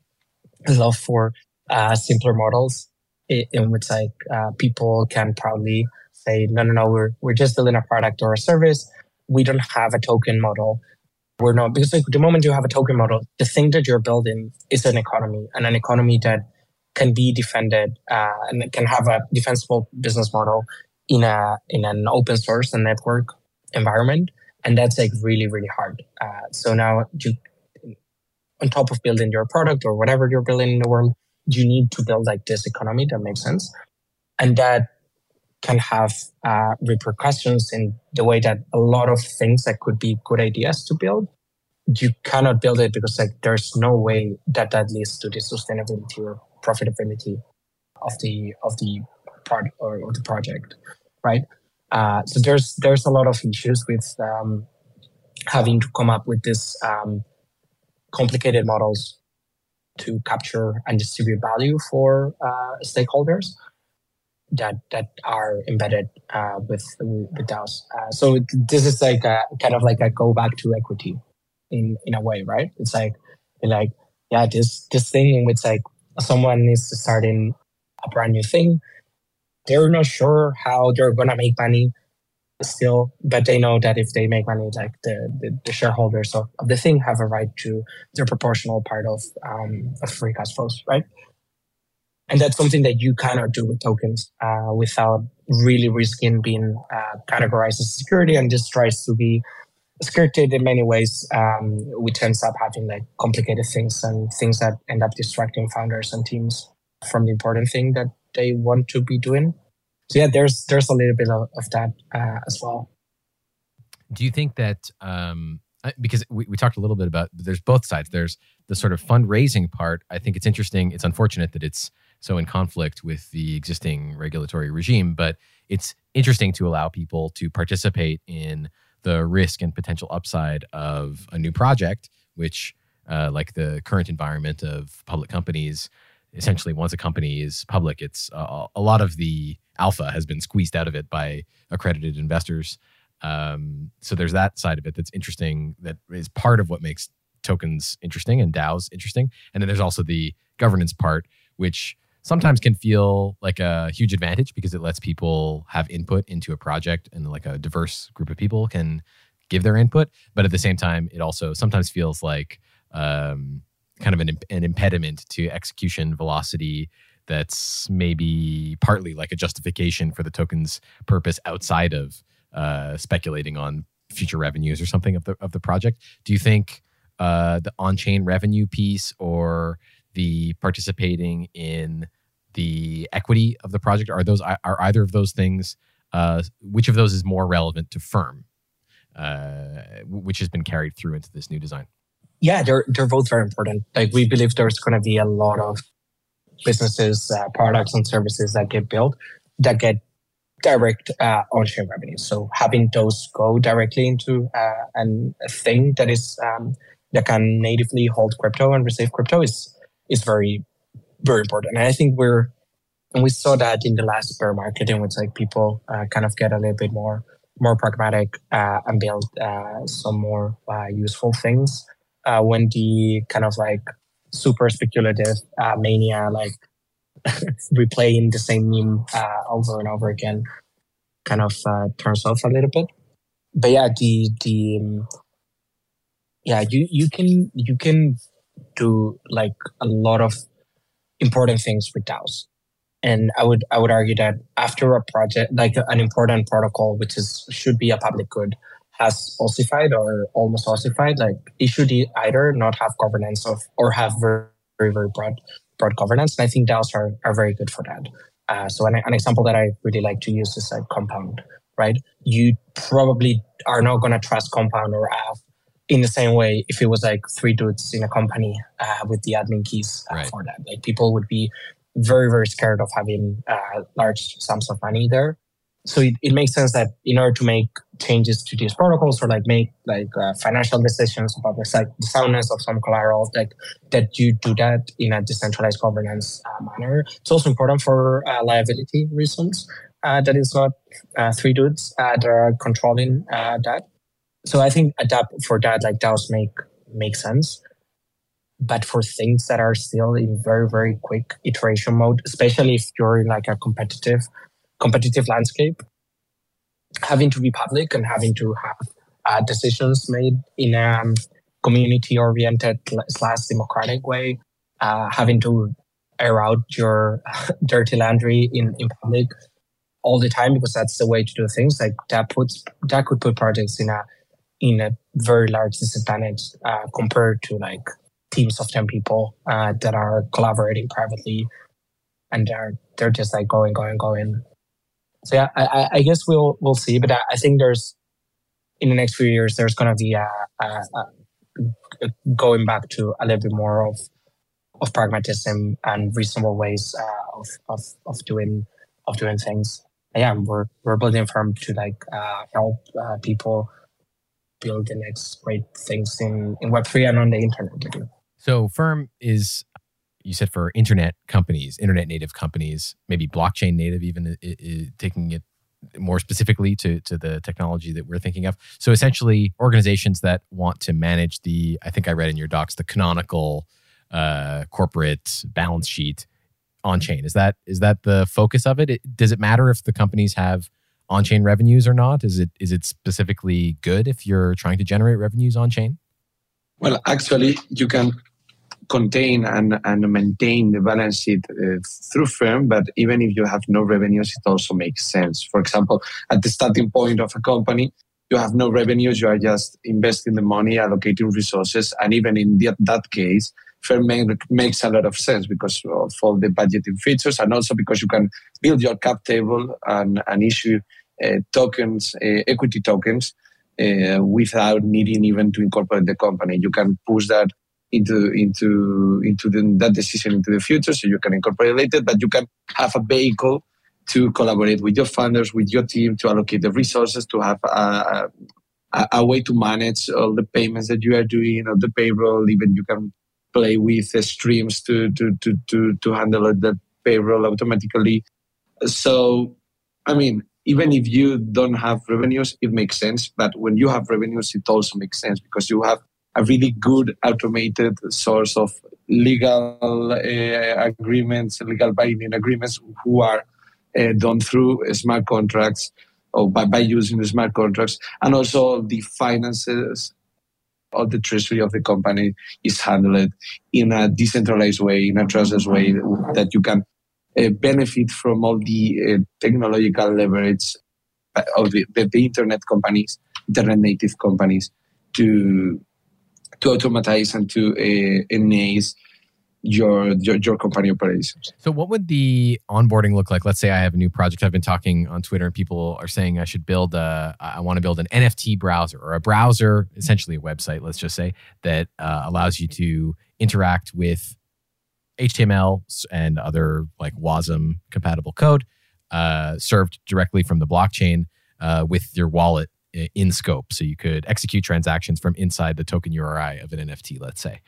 S2: love for uh, simpler models in which like uh, people can proudly say, no, no, no, we're we're just building a product or a service. We don't have a token model. We're not because like the moment you have a token model, the thing that you're building is an economy and an economy that can be defended uh, and can have a defensible business model in a in an open source and network environment, and that's like really really hard. Uh, so now you, on top of building your product or whatever you're building in the world, you need to build like this economy. That makes sense, and that can have uh, repercussions in the way that a lot of things that could be good ideas to build you cannot build it because like there's no way that that leads to the sustainability or profitability of the of the part or, or the project right? Uh, so there's there's a lot of issues with um, having to come up with this um, complicated models to capture and distribute value for uh, stakeholders that that are embedded uh, with with DAOs. Uh, so this is like a kind of like a go back to equity in in a way, right? It's like like yeah, this this thing in which like someone needs to start in a brand new thing. They're not sure how they're gonna make money still, but they know that if they make money, like the, the, the shareholders of, of, the thing have a right to their proportional part of, um, of free cash flows, right? And that's something that you cannot do with tokens uh, without really risking being uh, categorized as security. And this tries to be skirted in many ways, um, which ends up having like complicated things and things that end up distracting founders and teams from the important thing that they want to be doing so yeah, there's there's a little bit of, of that uh, as well.
S1: Do you think that um, because we, we talked a little bit about there's both sides. There's the sort of fundraising part. I think it's interesting. It's unfortunate that it's so in conflict with the existing regulatory regime, but it's interesting to allow people to participate in the risk and potential upside of a new project, which, uh, like the current environment of public companies, essentially once a company is public, it's uh, a lot of the alpha has been squeezed out of it by accredited investors. Um, so there's that side of it that's interesting. That is part of what makes tokens interesting and DAOs interesting. And then there's also the governance part, which sometimes can feel like a huge advantage because it lets people have input into a project and like a diverse group of people can give their input. But at the same time, it also sometimes feels like um, kind of an, an impediment to execution velocity that's maybe partly like a justification for the token's purpose outside of uh, speculating on future revenues or something of the of the project. Do you think uh, the on-chain revenue piece or the participating in the equity of the project are those are either of those things? Uh, which of those is more relevant to firm, uh, which has been carried through into this new design?
S2: Yeah, they're they're both very important. Like we believe there's going to be a lot of businesses, uh, products, and services that get built that get direct uh, on-chain revenue. So having those go directly into uh, an, a thing that is um, that can natively hold crypto and receive crypto is is very very important. And I think we're and we saw that in the last bear market in which like people uh, kind of get a little bit more more pragmatic uh, and build uh, some more uh, useful things when the kind of like super speculative uh, mania like replaying the same meme uh, over and over again kind of uh, turns off a little bit. But yeah, the the um, yeah you you can you can do like a lot of important things with DAOs. And I would I would argue that after a project like an important protocol, which is should be a public good, has ossified or almost ossified, like it should either not have governance of or have very very, very broad broad governance. And I think DAOs are, are very good for that. Uh, so an, an example that I really like to use is like Compound, right? You probably are not going to trust Compound or Aave in the same way if it was like three dudes in a company uh, with the admin keys uh, right. for that. Like people would be very, very scared of having uh, large sums of money there so it, it makes sense that in order to make changes to these protocols or like make like uh, financial decisions about the, the soundness of some collateral like that you do that in a decentralized governance uh, manner it's also important for uh, liability reasons uh, that it's not uh, three dudes uh, that are controlling that. So i think adapt for that like DAOs make make sense. But for things that are still in very very quick iteration mode especially if you're in like a competitive competitive landscape, having to be public and having to have uh, decisions made in a um, community oriented slash democratic way, uh, having to air out your dirty laundry in, in public all the time because that's the way to do things. Like that puts that could put projects in a in a very large disadvantage uh, compared to like teams of 10 people uh, that are collaborating privately and they're they're just like going going going so yeah, I, I guess we'll we'll see. But I, think there's in the next few years there's going to be a, a, a, going back to a little bit more of of pragmatism and reasonable ways uh, of, of of doing of doing things. Yeah, we're we're building a firm to like uh, help uh, people build the next great things in in Web three and on the internet.
S1: So Firm is you said for internet companies, internet native companies, maybe blockchain native, even taking it more specifically to, to the technology that we're thinking of. So essentially, organizations that want to manage the, I think I read in your docs, the canonical uh, corporate balance sheet on chain. Is that is that the focus of it? it? Does it matter if the companies have on chain revenues or not? Is it is it specifically good if you're trying to generate revenues on chain?
S3: Well, actually, you can contain and, and maintain the balance sheet uh, through firm but even if you have no revenues it also makes sense. For example at the starting point of a company you have no revenues you are just investing the money allocating resources and even in that, that case firm make, makes a lot of sense because of all the budgeting features and also because you can build your cap table and, and issue uh, tokens uh, equity tokens uh, without needing even to incorporate the company. You can push that into into into the, that decision into the future so you can incorporate it but you can have a vehicle to collaborate with your funders with your team to allocate the resources to have a, a, a way to manage all the payments that you are doing or the payroll even you can play with the streams to to to to, to handle the payroll automatically. So i mean even if you don't have revenues it makes sense but when you have revenues it also makes sense because you have a really good automated source of legal uh, agreements, legal binding agreements, who are uh, done through smart contracts or by, by using the smart contracts, and also the finances of the treasury of the company is handled in a decentralized way, in a trustless way that you can uh, benefit from all the technological leverage of the, the, the, internet companies, internet native companies to to automatize and to uh, enhance your, your, your company operations.
S1: So, what would the onboarding look like? Let's say I have a new project. I've been talking on Twitter, and people are saying I should build a. I want to build an NFT browser or a browser, essentially a website. Let's just say that uh, allows you to interact with HTML and other like WASM compatible code uh, served directly from the blockchain uh, with your wallet in scope. So you could execute transactions from inside the token URI of an NFT, let's say.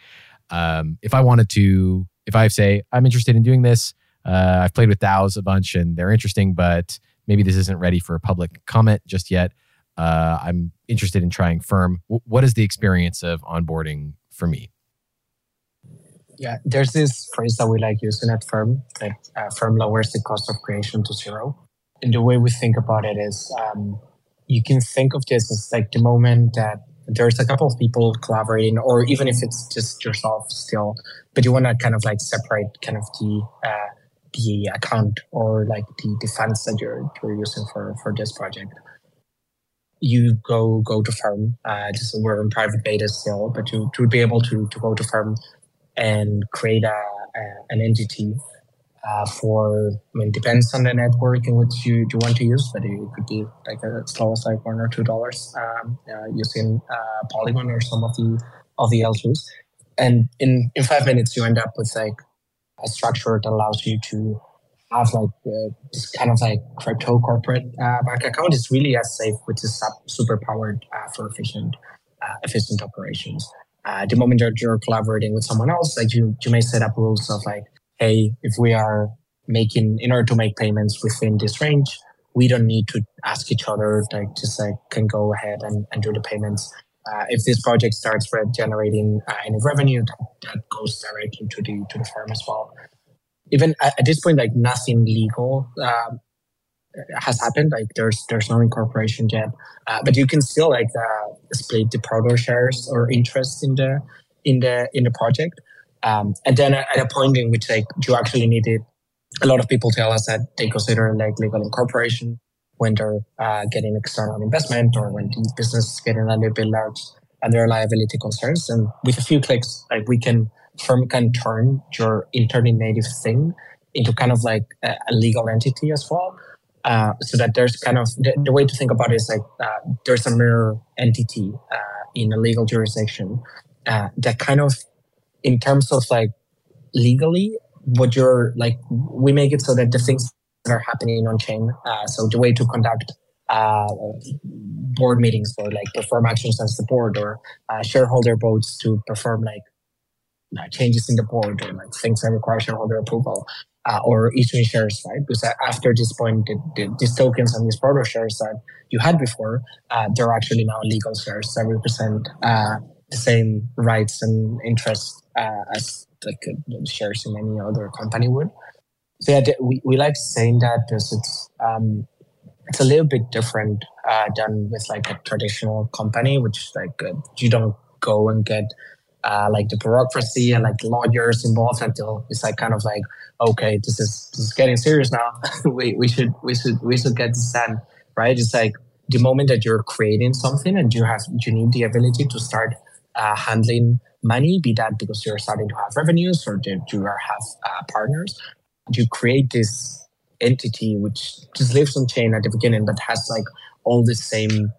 S1: Um, if I wanted to, if I say, I'm interested in doing this, uh, I've played with DAOs a bunch and they're interesting, but maybe this isn't ready for public comment just yet. Uh, I'm interested in trying Firm. W- what is the experience of onboarding for me?
S2: Yeah, there's this phrase that we like using at Firm that uh, Firm lowers the cost of creation to zero. And the way we think about it is um, you can think of this as like the moment that there's a couple of people collaborating, or even if it's just yourself still, but you want to kind of like separate kind of the uh, the account or like the, the funds that you're you're using for for this project. You go go to Firm. Uh, just we're in private beta still, but you to be able to to go to Firm and create a, a an entity uh, for, I mean, depends on the network in which you, you want to use, but it could be like as low as like one or two dollars um, uh, using uh, Polygon or some of the of the L2s. And in, in five minutes, you end up with like a structure that allows you to have like uh, this kind of like crypto corporate uh, bank account. It's really as safe, which is super powered uh, for efficient efficient operations. the moment that you're collaborating with someone else, like you, you may set up rules of like hey, if we are making, in order to make payments within this range, we don't need to ask each other, like just like can go ahead and, and do the payments. Uh, if this project starts generating uh, any revenue, that, that, goes directly to the to the firm as well. Even at, at this point, like nothing legal um, has happened. Like there's there's no incorporation yet, uh, but you can still like uh, split the proto shares or interest in the in the in the project. Um, and then at a point in which like you actually need it, a lot of people tell us that they consider like legal incorporation when they're uh, getting external investment or when the business is getting a little bit large and there are liability concerns. And with a few clicks, like we can firm can turn your internally native thing into kind of like a, a legal entity as well. Uh, so that there's kind of the, the, way to think about it is like uh, there's a mirror entity uh, in a legal jurisdiction uh, that kind of in terms of like legally, what you're like, we make it so that the things that are happening on chain, uh, so the way to conduct uh, board meetings or like perform actions as the board or uh, shareholder votes to perform like uh, changes in the board or like things that require shareholder approval uh, or issuing shares, right? Because after this point, the, the, these tokens and these proto shares that you had before, uh, they're actually now legal shares that represent uh, the same rights and interests uh, as like uh, shares in any other company would. So yeah, we, we like saying that because it's um, it's a little bit different uh, than with like a traditional company, which like uh, you don't go and get uh, like the bureaucracy and like lawyers involved until it's like kind of like okay, this is this is getting serious now. we we should we should we should get this done, right? It's like the moment that you're creating something and you have you need the ability to start uh, handling money, be that because you're starting to have revenues or you have uh, partners. You create this entity which just lives on chain at the beginning, but has like all the same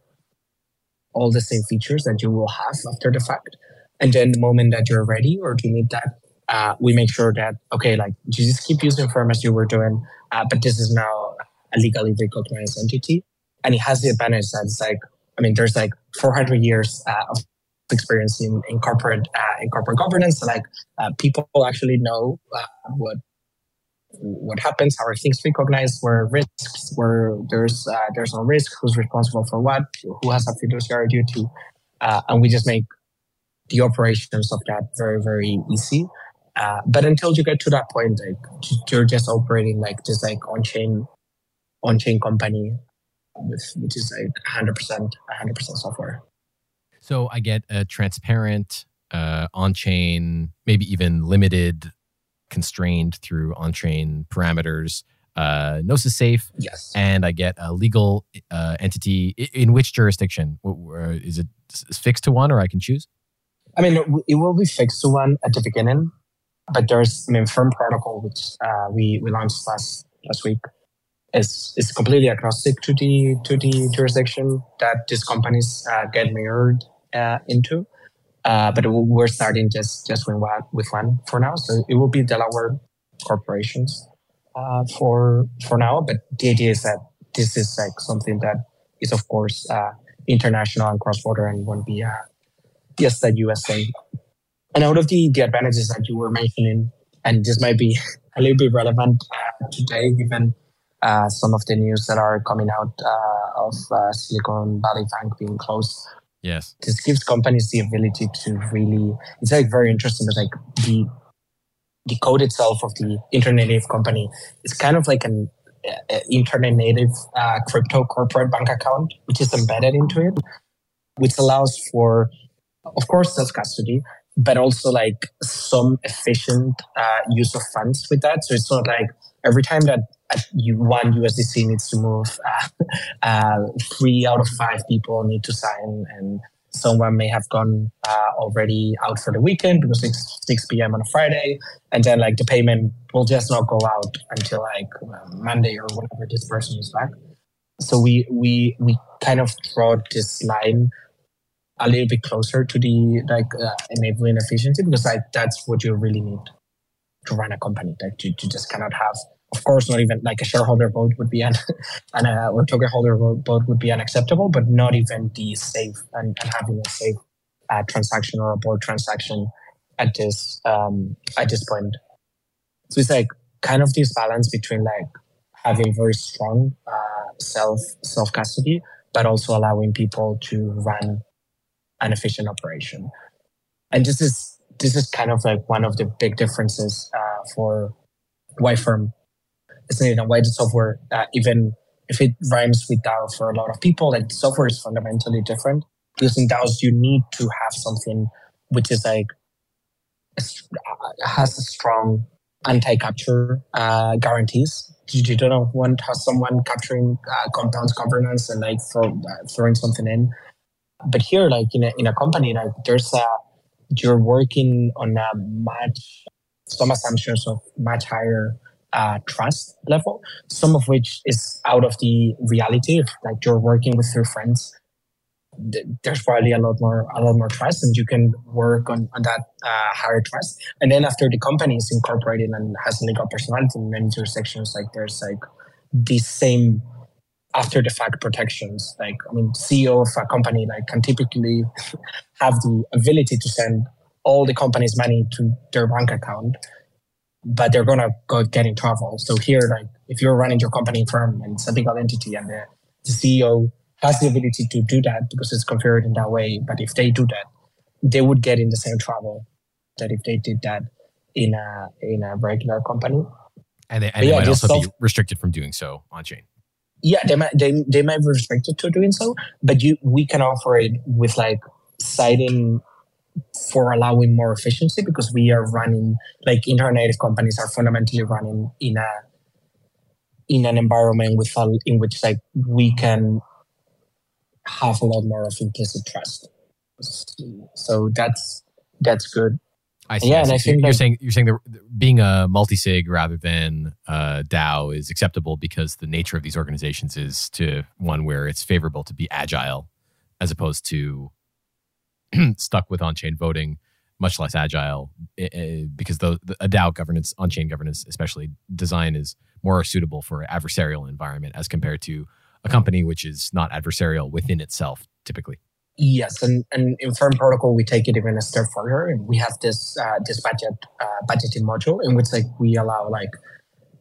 S2: all the same features that you will have after the fact. And then the moment that you're ready or you need that, uh, we make sure that okay, like you just keep using Firm as you were doing, uh, but this is now a legally recognized entity, and it has the advantage that it's like I mean, there's like 400 years uh, of experience in, in corporate uh, in corporate governance. Like uh, people actually know uh, what what happens, how are things recognized, where risks, where there's uh, there's no risk, who's responsible for what, who has a fiduciary duty, uh, and we just make the operations of that very very easy. Uh, but until you get to that point, like you're just operating like just like on chain on chain company with which is like 100% 100% software.
S1: So I get a transparent, uh, on chain, maybe even limited, constrained through on chain parameters. Uh, Gnosis safe.
S2: Yes.
S1: And I get a legal uh, entity. In which jurisdiction? Is it fixed to one or I can choose?
S2: I mean, it will be fixed to one at the beginning, but there's, I mean, firm protocol, which uh, we, we launched last, last week is is completely agnostic to the to the jurisdiction that these companies uh, get mirrored uh, into. Uh, but we're starting just just with one, with one for now. So it will be Delaware corporations uh, for for now. But the idea is that this is like something that is of course uh, international and cross border and won't be uh, just a US thing. And out of the the advantages that you were mentioning, and this might be a little bit relevant uh, today, given uh, some of the news that are coming out of Silicon Valley Bank being closed.
S1: Yes.
S2: This gives companies the ability to really, it's like very interesting, but like the, the code itself of the internet native company is kind of like an uh, internet native uh, crypto corporate bank account, which is embedded into it, which allows for, of course, self custody, but also like some efficient uh, use of funds with that. So it's not like every time that you, one USDC needs to move, uh, uh, three out of five people need to sign, and someone may have gone uh, already out for the weekend because it's 6 p.m. on a Friday, and then like the payment will just not go out until like Monday or whenever this person is back. So we we we kind of draw this line a little bit closer to the like uh, enabling efficiency because like that's what you really need to run a company. Like you, you just cannot have, of course, not even like a shareholder vote would be an and a or token holder vote would be unacceptable, but not even the safe and, and having a safe uh, transaction or a board transaction at this um, at this point. So it's like kind of this balance between like having very strong uh, self self custody, but also allowing people to run an efficient operation. And this is this is kind of like one of the big differences uh, for why firm is needed and why the software, uh, even if it rhymes with DAO for a lot of people, like software is fundamentally different. In DAOs, you need to have something which is like has a strong anti-capture uh, guarantees. You don't want someone capturing uh, compounds governance and like throw, uh, throwing something in. But here, like in a, in a company, like there's a you're working on a much some assumptions of much higher uh, trust level, some of which is out of the reality. If like you're working with your friends, there's probably a lot more a lot more trust, and you can work on, on that uh, higher trust. And then after the company is incorporated and has legal personality in many jurisdictions, like there's like the same after the fact protections. Like, I mean, CEO of a company like can typically have the ability to send all the company's money to their bank account, but they're gonna go get in trouble. So here, like, if you're running your company firm and it's a legal entity, and the, the CEO has the ability to do that because it's configured in that way, but if they do that, they would get in the same trouble that if they did that in a in a regular company.
S1: And they, and they yeah, might also self- be restricted from doing so on chain
S2: yeah, they might they, they might be restricted to doing so, but you we can offer it with like citing for allowing more efficiency because we are running like internet companies are fundamentally running in a in an environment with a, in which like we can have a lot more of implicit trust. So that's that's good.
S1: I see. Yeah, I see. and I think you're saying you're saying that being a multi-sig rather than a DAO is acceptable because the nature of these organizations is to one where it's favorable to be agile as opposed to stuck with on-chain voting, much less agile eh, eh, because the, the a DAO governance, on-chain governance, especially design, is more suitable for adversarial environment as compared to a company which is not adversarial within itself typically.
S2: Yes, and, and in Firm Protocol, we take it even a step further, and we have this uh, this budget uh, budgeting module in which like we allow like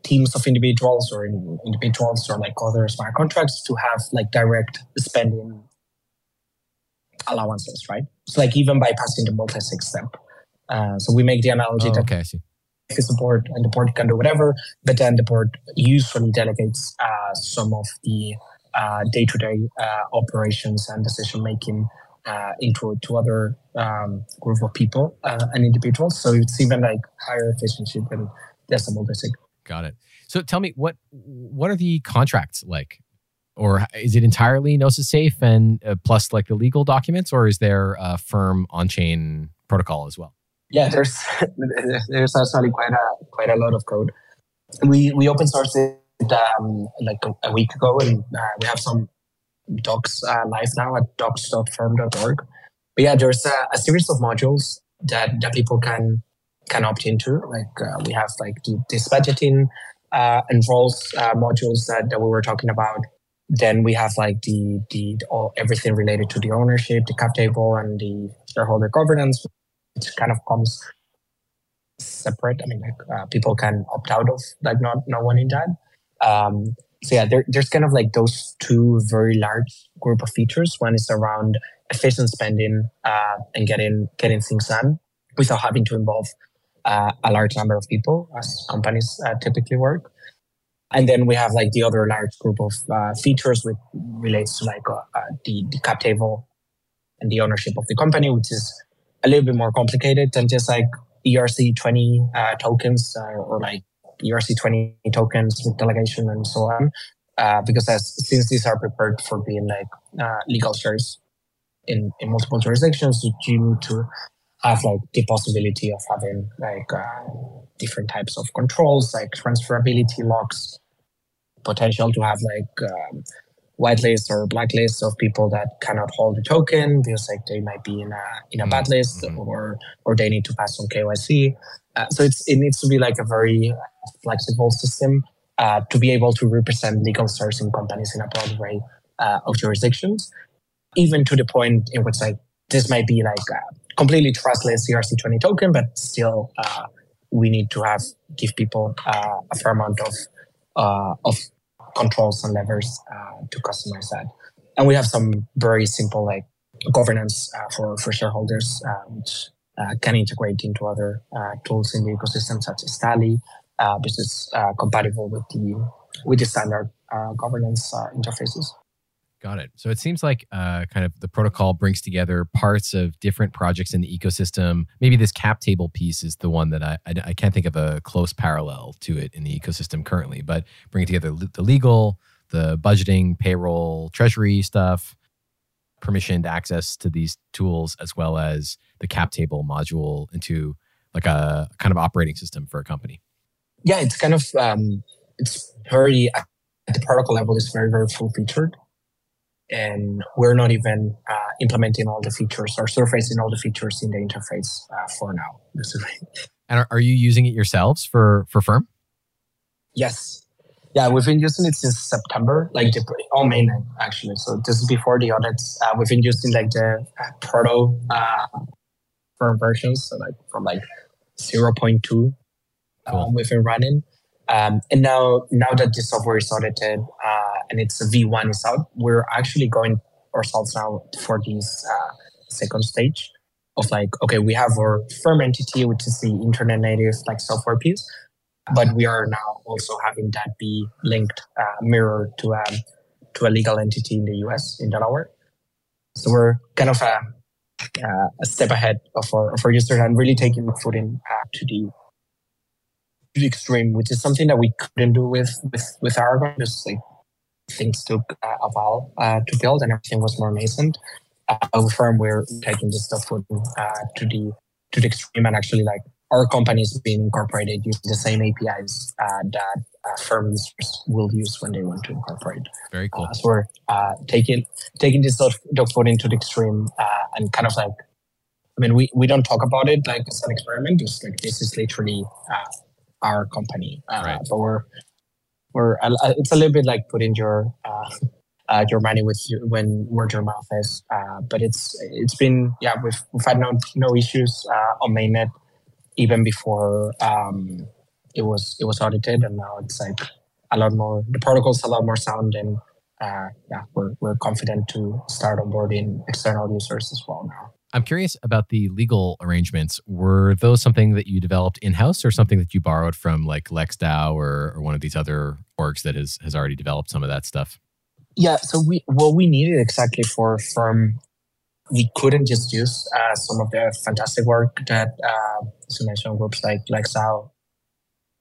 S2: teams of individuals or in, individuals or like other smart contracts to have like direct spending allowances, right? Like even bypassing the multi-sig step. Uh, so we make the analogy
S1: oh,
S2: that
S1: okay, I see.
S2: if it's a board and the board can do whatever, but then the board usually delegates uh, some of the uh, day-to-day uh, operations and decision making uh, into to other um, group of people and individuals. So it's even like higher efficiency than decimal basic.
S1: Got it. So tell me what what are the contracts like? Or is it entirely Gnosis safe and uh, plus like the legal documents, or is there a firm on-chain protocol as well?
S2: Yeah, there's there's actually quite a quite a lot of code. We we open source it um, like a, a, week ago, and uh, we have some docs uh, live now at docs.firm.org. But yeah, there's a, a, series of modules that, that people can can opt into. Like uh, we have like the, this budgeting uh, and roles uh, modules that, that we were talking about. Then we have like the, the, all everything related to the ownership, the cap table, and the shareholder governance, which kind of comes separate. I mean, like uh, people can opt out of like not not wanting that. Um, so yeah, there, there's kind of like those two very large group of features. One is around efficient spending uh, and getting getting things done without having to involve uh, a large number of people, as companies uh, typically work. And then we have like the other large group of uh, features which relates to like uh, uh, the, the cap table and the ownership of the company, which is a little bit more complicated than just like ERC20 uh, tokens or like ERC20 tokens with delegation and so on. because as since these are prepared for being like legal shares in, in multiple jurisdictions, you need to have like the possibility of having like uh, different types of controls like transferability locks potential to have like um, whitelist or blacklist of people that cannot hold the token because like they might be in a in a bad mm-hmm. list mm-hmm. or or they need to pass some KYC. Uh, so it's it needs to be like a very flexible system uh, to be able to represent legal sourcing companies in a broad array uh, of jurisdictions, even to the point in which like this might be like uh, completely trustless ERC20 token, but still uh, we need to have give people uh, a fair amount of uh, of controls and levers uh, to customize that. And we have some very simple like governance uh, for for shareholders, uh, which can integrate into other tools in the ecosystem, such as Tally, which is compatible with the with the standard governance interfaces.
S1: Got it. So it seems like uh, kind of the protocol brings together parts of different projects in the ecosystem. Maybe this cap table piece is the one that I, I, I can't think of a close parallel to it in the ecosystem currently, but bringing together the legal, the budgeting, payroll, treasury stuff, permissioned access to these tools, as well as the cap table module into like a kind of operating system for a company.
S2: Yeah, it's kind of um, it's very at the protocol level. It's very very full featured and we're not even uh, implementing all the features or surfacing all the features in the interface uh, for now.
S1: and are, are, you using it yourselves for for Firm?
S2: Yes. Yeah, we've been using it since September, like the all mainnet actually. So this is before the audits. Uh, we've been using like the uh, proto uh, Firm versions, so like from like 0.2 cool. Um, we've been running. Um, and now, now that the software is audited uh, and it's a V1 is out, we're actually going ourselves now for this uh, second stage of like, okay, we have our firm entity, which is the internet native like software piece, but we are now also having that be linked, uh, mirrored to a um, to a legal entity in the US in Delaware. So we're kind of a, uh, a step ahead of our, of our users and really taking the foot in uh, to the the extreme, which is something that we couldn't do with with with Aragon. Just like things took uh, a while uh, to build, and everything was more nascent. Uh, with Firm, we're taking this stuff uh, to the to the extreme, and actually like our company is being incorporated using the same APIs uh, that uh, firms will use when they want to incorporate.
S1: Very cool.
S2: Uh, so we're uh, taking taking this dog food into the extreme uh, and kind of like, I mean, we, we don't talk about it like it's an experiment. Just like this is literally uh, our company. Uh, right. But we're we're it's a little bit like putting your uh, uh, your money with you when word your mouth is. Uh, but it's it's been yeah we've we've had no no issues uh, on mainnet even before um, it was it was audited, and now it's like a lot more. The protocol's a lot more sound, and uh, yeah, we're we're confident to start onboarding external users as well now.
S1: I'm curious about the legal arrangements. Were those something that you developed in house or something that you borrowed from like LexDAO or, or one of these other orgs that has, has already developed some of that stuff?
S2: Yeah, so we what we needed exactly for from we couldn't just use uh, some of the fantastic work that uh, you mentioned groups like LexDAO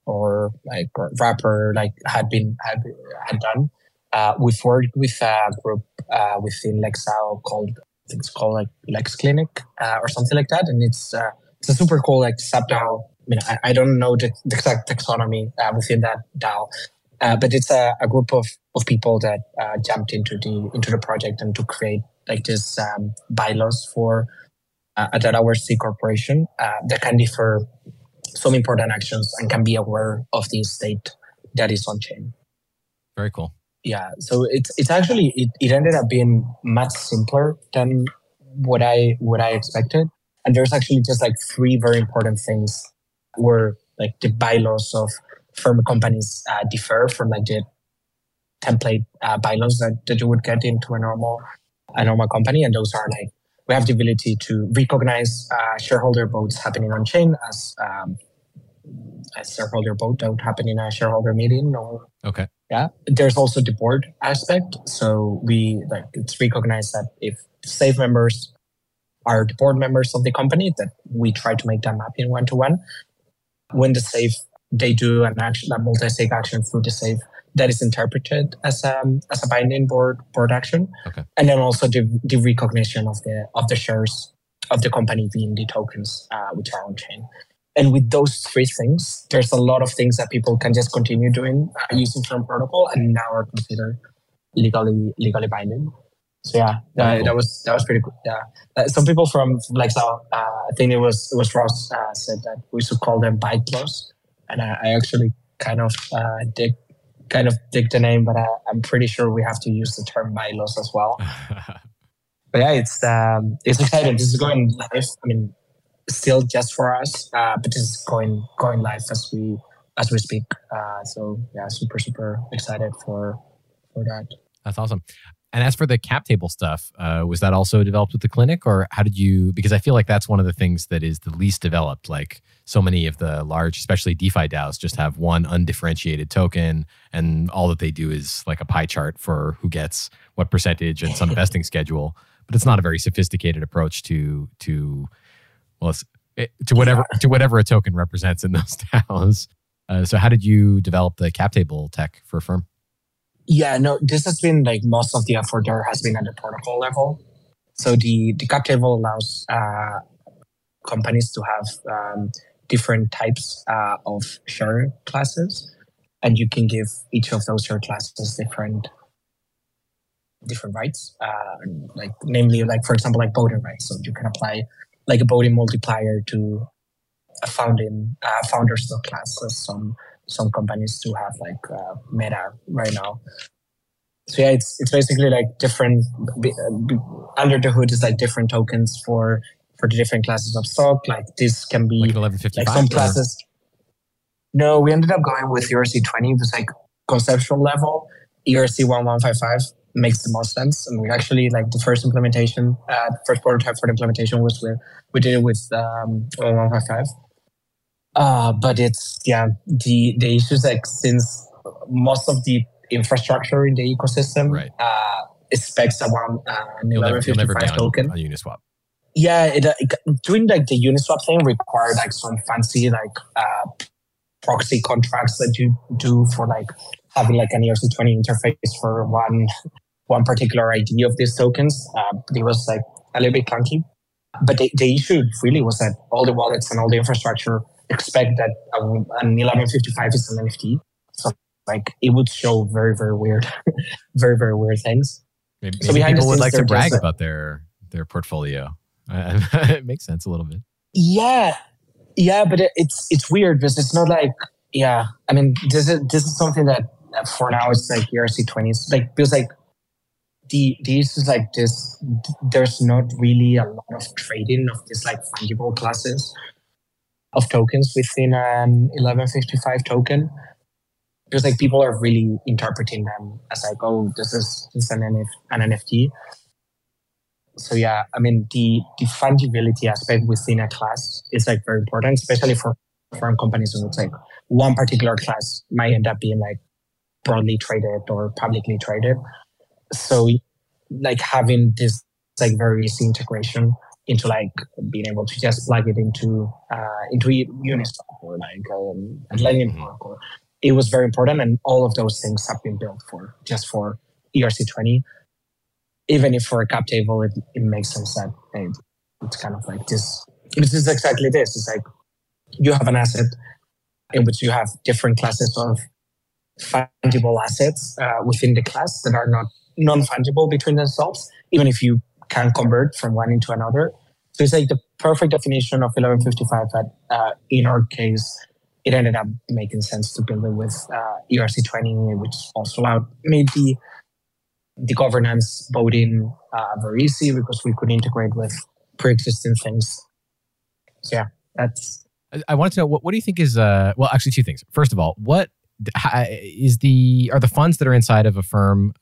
S2: or like Wrappr like had been had, had done. Uh, we've worked with a group uh, within LexDAO called think it's called like Lex Clinic uh, or something like that, and it's uh, it's a super cool like sub DAO. I mean, I, I don't know the, the exact taxonomy uh, within that DAO, uh, but it's a, a, group of, of people that uh, jumped into the into the project and to create like this um, bylaws for uh, a Delaware C corporation that can defer some important actions and can be aware of the state that is on chain.
S1: Very cool
S2: yeah so it's it's actually it, it ended up being much simpler than what i what i expected. And there's actually just like three very important things where like the bylaws of firm companies uh, differ from like the template uh, bylaws that, that you would get into a normal a normal company. And those are like we have the ability to recognize uh, shareholder votes happening on chain as um, a shareholder vote that would happen in a shareholder meeting or
S1: okay
S2: yeah. There's also the board aspect. So we like it's recognized that if safe members are the board members of the company that we try to make that mapping one to one when the safe they do an action a multi-sig action through the safe that is interpreted as a um, as a binding board board action.
S1: Okay.
S2: and then also the, the recognition of the of the shares of the company being the tokens uh, which are on chain and with those three things, there's a lot of things that people can just continue doing uh, using Firm protocol and now are considered legally legally binding. So yeah, that, that was that was pretty cool. Yeah, uh, some people from, from like so, uh, I think it was it was Ross uh, said that we should call them bytelaws, and I, I actually kind of uh, dig kind of dig the name, but I, am pretty sure we have to use the term bylaws as well. but yeah, it's um, it's exciting. This is going live. I mean, still just for us, uh, but it's going going live as we as we speak. Uh, so yeah, super super excited for for that.
S1: That's awesome. And as for the cap table stuff, uh, was that also developed with the clinic, or how did you? Because I feel like that's one of the things that is the least developed. Like so many of the large, especially DeFi DAOs, just have one undifferentiated token, and all that they do is like a pie chart for who gets what percentage and some vesting schedule. But it's not a very sophisticated approach to to well, it, to whatever yeah. to whatever a token represents in those DAOs. Uh, so, how did you develop the cap table tech for a Firm?
S2: Yeah, no, this has been like most of the effort there has been at the protocol level. So the the cap table allows uh, companies to have um, different types uh, of share classes, and you can give each of those share classes different different rights, uh, like namely, like for example, like voting rights. So you can apply like a voting multiplier to a founding uh, founder stock class as some some companies do have like uh, meta right now. So yeah it's it's basically like different under the hood is like different tokens for for the different classes of stock. Like this can be
S1: like,
S2: like some classes. No we ended up going with erc 20 it was like conceptual level. Erc 1155 makes the most sense. And we actually like the first implementation, uh, the first prototype for the implementation was with we did it with um, 1155. Uh, but it's yeah the the issues like since most of the infrastructure in the ecosystem
S1: right.
S2: uh, expects around uh, an 1155 token
S1: on Uniswap.
S2: Yeah, it, uh, it, doing like the Uniswap thing required like some fancy like uh, proxy contracts that you do for like having like an ERC20 interface for one one particular ID of these tokens. Uh, it was like a little bit clunky. But the, the issue really was that all the wallets and all the infrastructure expect that um, an 1155 is an NFT. So like it would show very, very weird, very, very weird things.
S1: Maybe, so maybe people would like to brag about their their portfolio. it makes sense a little bit.
S2: Yeah, yeah, but it, it's it's weird because it's not like yeah. I mean, this is this is something that for now it's like ERC twenties. Like because like the issue is like this there's not really a lot of trading of these like fungible classes of tokens within um, an 1155 token. Because like people are really interpreting them as like oh this is this is an, NF, an nft so yeah i mean the the fungibility aspect within a class is like very important especially for foreign companies in which like one particular class might end up being like broadly traded or publicly traded so like having this like very easy integration into like being able to just plug it into uh, into Uniswap or like um, mm-hmm. it was very important, and all of those things have been built for just for ERC20. Even if for a cap table, it, it makes sense that hey, it's kind of like this. This is exactly this. It's like you have an asset in which you have different classes of fungible assets uh, within the class that are not non-fungible between themselves, even if you can convert from one into another. So it's like the perfect definition of 1155 that uh, in our case, it ended up making sense to build it with uh, ERC20, which also allowed made the, the governance voting uh, very easy because we could integrate with pre-existing things. So yeah, that's.
S1: I wanted to know what, what do you think is uh well actually two things. First of all, what is the are the funds that are inside of Affirm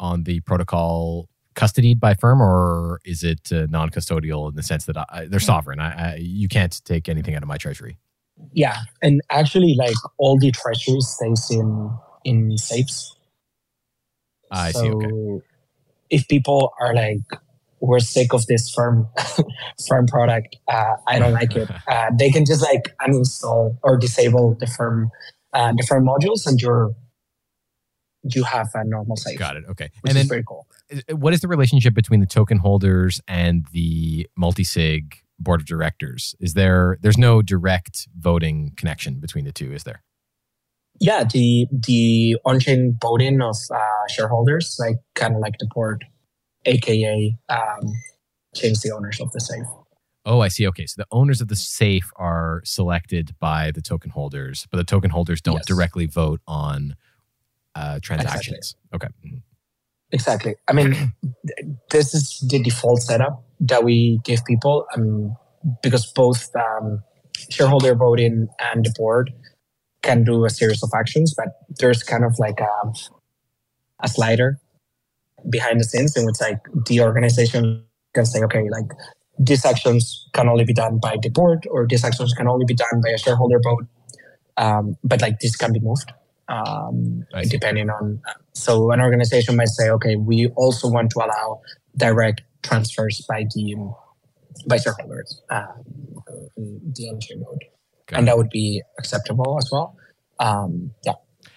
S1: on the protocol custodied by firm or is it uh, non-custodial in the sense that I, they're sovereign I, I, you can't take anything out of my treasury
S2: Yeah, and actually, like all the treasury stays in in safes.
S1: I
S2: so
S1: see. Okay.
S2: if people are like, "We're sick of this firm firm product. Uh, I don't like it," uh, they can just like uninstall or disable the firm uh, the firm modules, and you're you have a normal safe.
S1: Got it. Okay.
S2: Which
S1: and
S2: is
S1: then,
S2: very cool.
S1: what is the relationship between the token holders and the multi-sig board of directors? Is there? There's no direct voting connection between the two, is there?
S2: Yeah, the the on-chain voting of uh, shareholders, like kind of like the board, aka um, change the owners of the safe.
S1: Oh, I see. Okay, so the owners of the safe are selected by the token holders, but the token holders don't
S2: Yes.
S1: directly vote on uh, transactions. Okay. Mhm.
S2: Exactly. I mean, this is the default setup that we give people, um, because both um, shareholder voting and the board can do a series of actions, but there's kind of like a, a slider behind the scenes in which like the organization can say, okay, like these actions can only be done by the board, or these actions can only be done by a shareholder vote, um, but like this can be moved. Um, depending on so an organization might say okay we also want to allow direct transfers by the by shareholders uh, in the entry mode. And that would be acceptable as well. Um, yeah.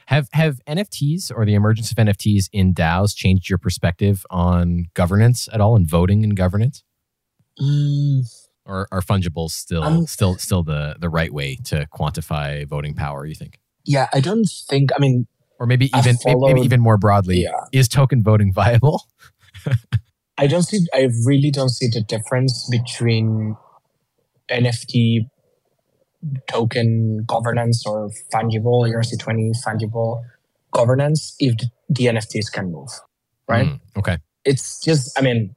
S1: Have have NFTs or the emergence of NFTs in DAOs changed your perspective on governance at all and voting and governance? Or are fungibles still
S2: Um,
S1: still still the the right way to quantify voting power? You think,
S2: yeah i don't think i mean
S1: or maybe even maybe, maybe even more broadly,
S2: yeah
S1: is token voting viable?
S2: i don't see i really don't see the difference between nft token governance or fungible erc20 fungible governance if the, the nfts can move right
S1: Mm, okay.
S2: it's just i mean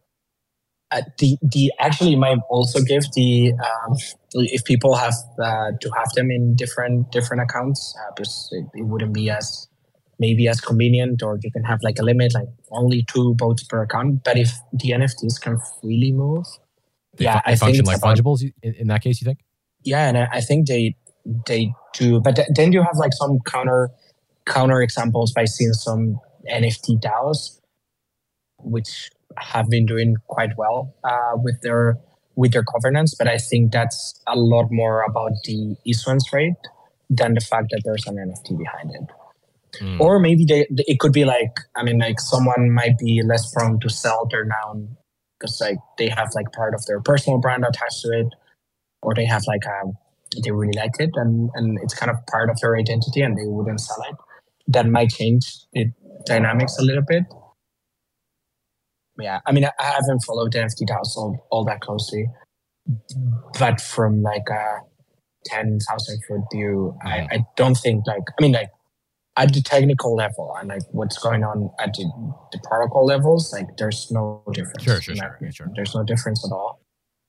S2: uh, the the actually might also give the um, if people have uh, to have them in different different accounts uh, because it, it wouldn't be as maybe as convenient or you can have like a limit like only two votes per account but if the nfts can freely move
S1: They,
S2: yeah
S1: fu-
S2: i think
S1: function
S2: it's
S1: like
S2: about-
S1: fungibles in, in that case. You think?
S2: yeah and I, I think they they do but th- then you have like some counter counter examples by seeing some nft daos which have been doing quite well uh, with their with their governance but i think that's a lot more about the issuance rate than the fact that there's an nft behind it.
S1: Mm.
S2: or maybe they, it could be like i mean like someone might be less prone to sell their noun because like they have like part of their personal brand attached to it or they have like a they really like it and and it's kind of part of their identity and they wouldn't sell it. That might change the dynamics a little bit yeah i mean i, I haven't followed nft DAOs all, all that closely but from like a 10,000 foot view I, I don't think like i mean like at the technical level and like what's going on at the, the protocol levels like there's no difference
S1: Sure, sure, sure, sure.
S2: there's no difference at all.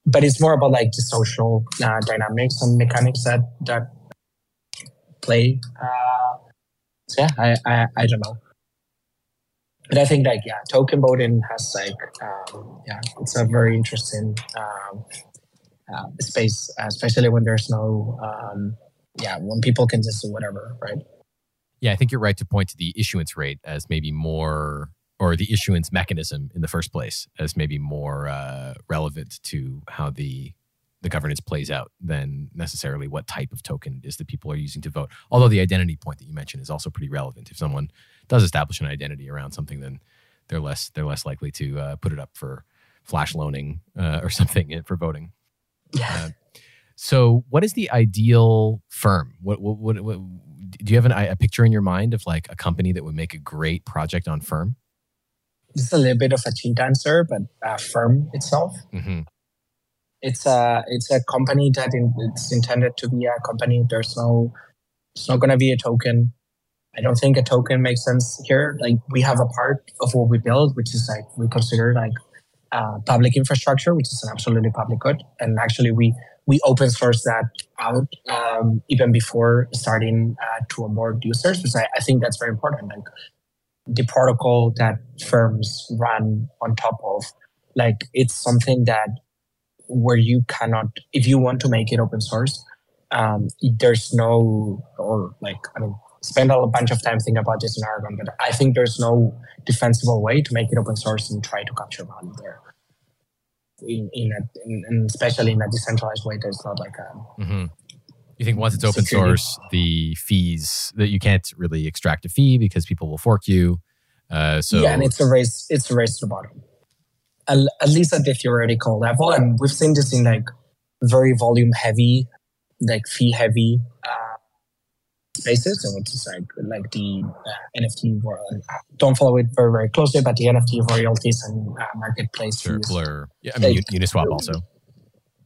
S2: But it's more about like the social uh, dynamics and mechanics that that play uh, so yeah I, I i don't know but i think like yeah token voting has like um, yeah it's a very interesting um, uh, space uh, especially when there's no um, yeah when people can just do whatever right
S1: Yeah, I think you're right to point to the issuance rate as maybe more, or the issuance mechanism in the first place as maybe more uh, relevant to how the the governance plays out than necessarily what type of token it is that people are using to vote. Although the identity point that you mentioned is also pretty relevant. If someone does establish an identity around something, then they're less they're less likely to uh, put it up for flash loaning uh, or something for voting.
S2: yeah
S1: Uh, so, what is the ideal firm? What, what, what, what do you have an, a picture in your mind of like a company that would make a great project on firm?
S2: this is a little bit of a cheat answer but uh, firm itself
S1: Mm-hmm.
S2: it's a it's a company that in, it's intended to be a company. There's no it's not going to be a token. I don't think a token makes sense here. Like we have a part of what we build, which is like we consider like uh, public infrastructure, which is an absolutely public good, and actually we we open source that out um, even before starting uh, to onboard users, because I, I think that's very important. Like the protocol that firms run on top of, like it's something that where you cannot, if you want to make it open source, um, there's no or like I mean spend a bunch of time thinking about this in Aragon, but I think there's no defensible way to make it open source and try to capture value there. In, in, a, in, in especially in a decentralized way, there's not like a.
S1: Mm-hmm. You think once it's open security. source, the fees that you can't really extract a fee because people will fork you. Uh, so
S2: yeah, and it's a race. It's a race to the bottom. At, at least at the theoretical level, and we've seen this in like very volume heavy, like fee heavy uh, spaces, and which is like like the uh, NFT world. Don't follow it very very closely, but the NFT royalties and uh, marketplace.
S1: Blur. Yeah, I mean like, Uniswap also.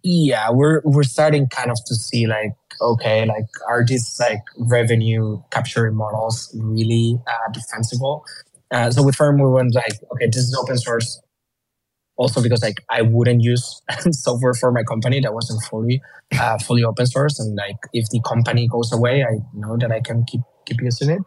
S2: Yeah, we're we're starting kind of to see like okay, like are these like revenue capturing models really uh, defensible? Uh, so with Firm, we went like, okay, this is open source. Also because like I wouldn't use software for my company that wasn't fully uh, fully open source, and like if the company goes away, I know that I can keep keep using it.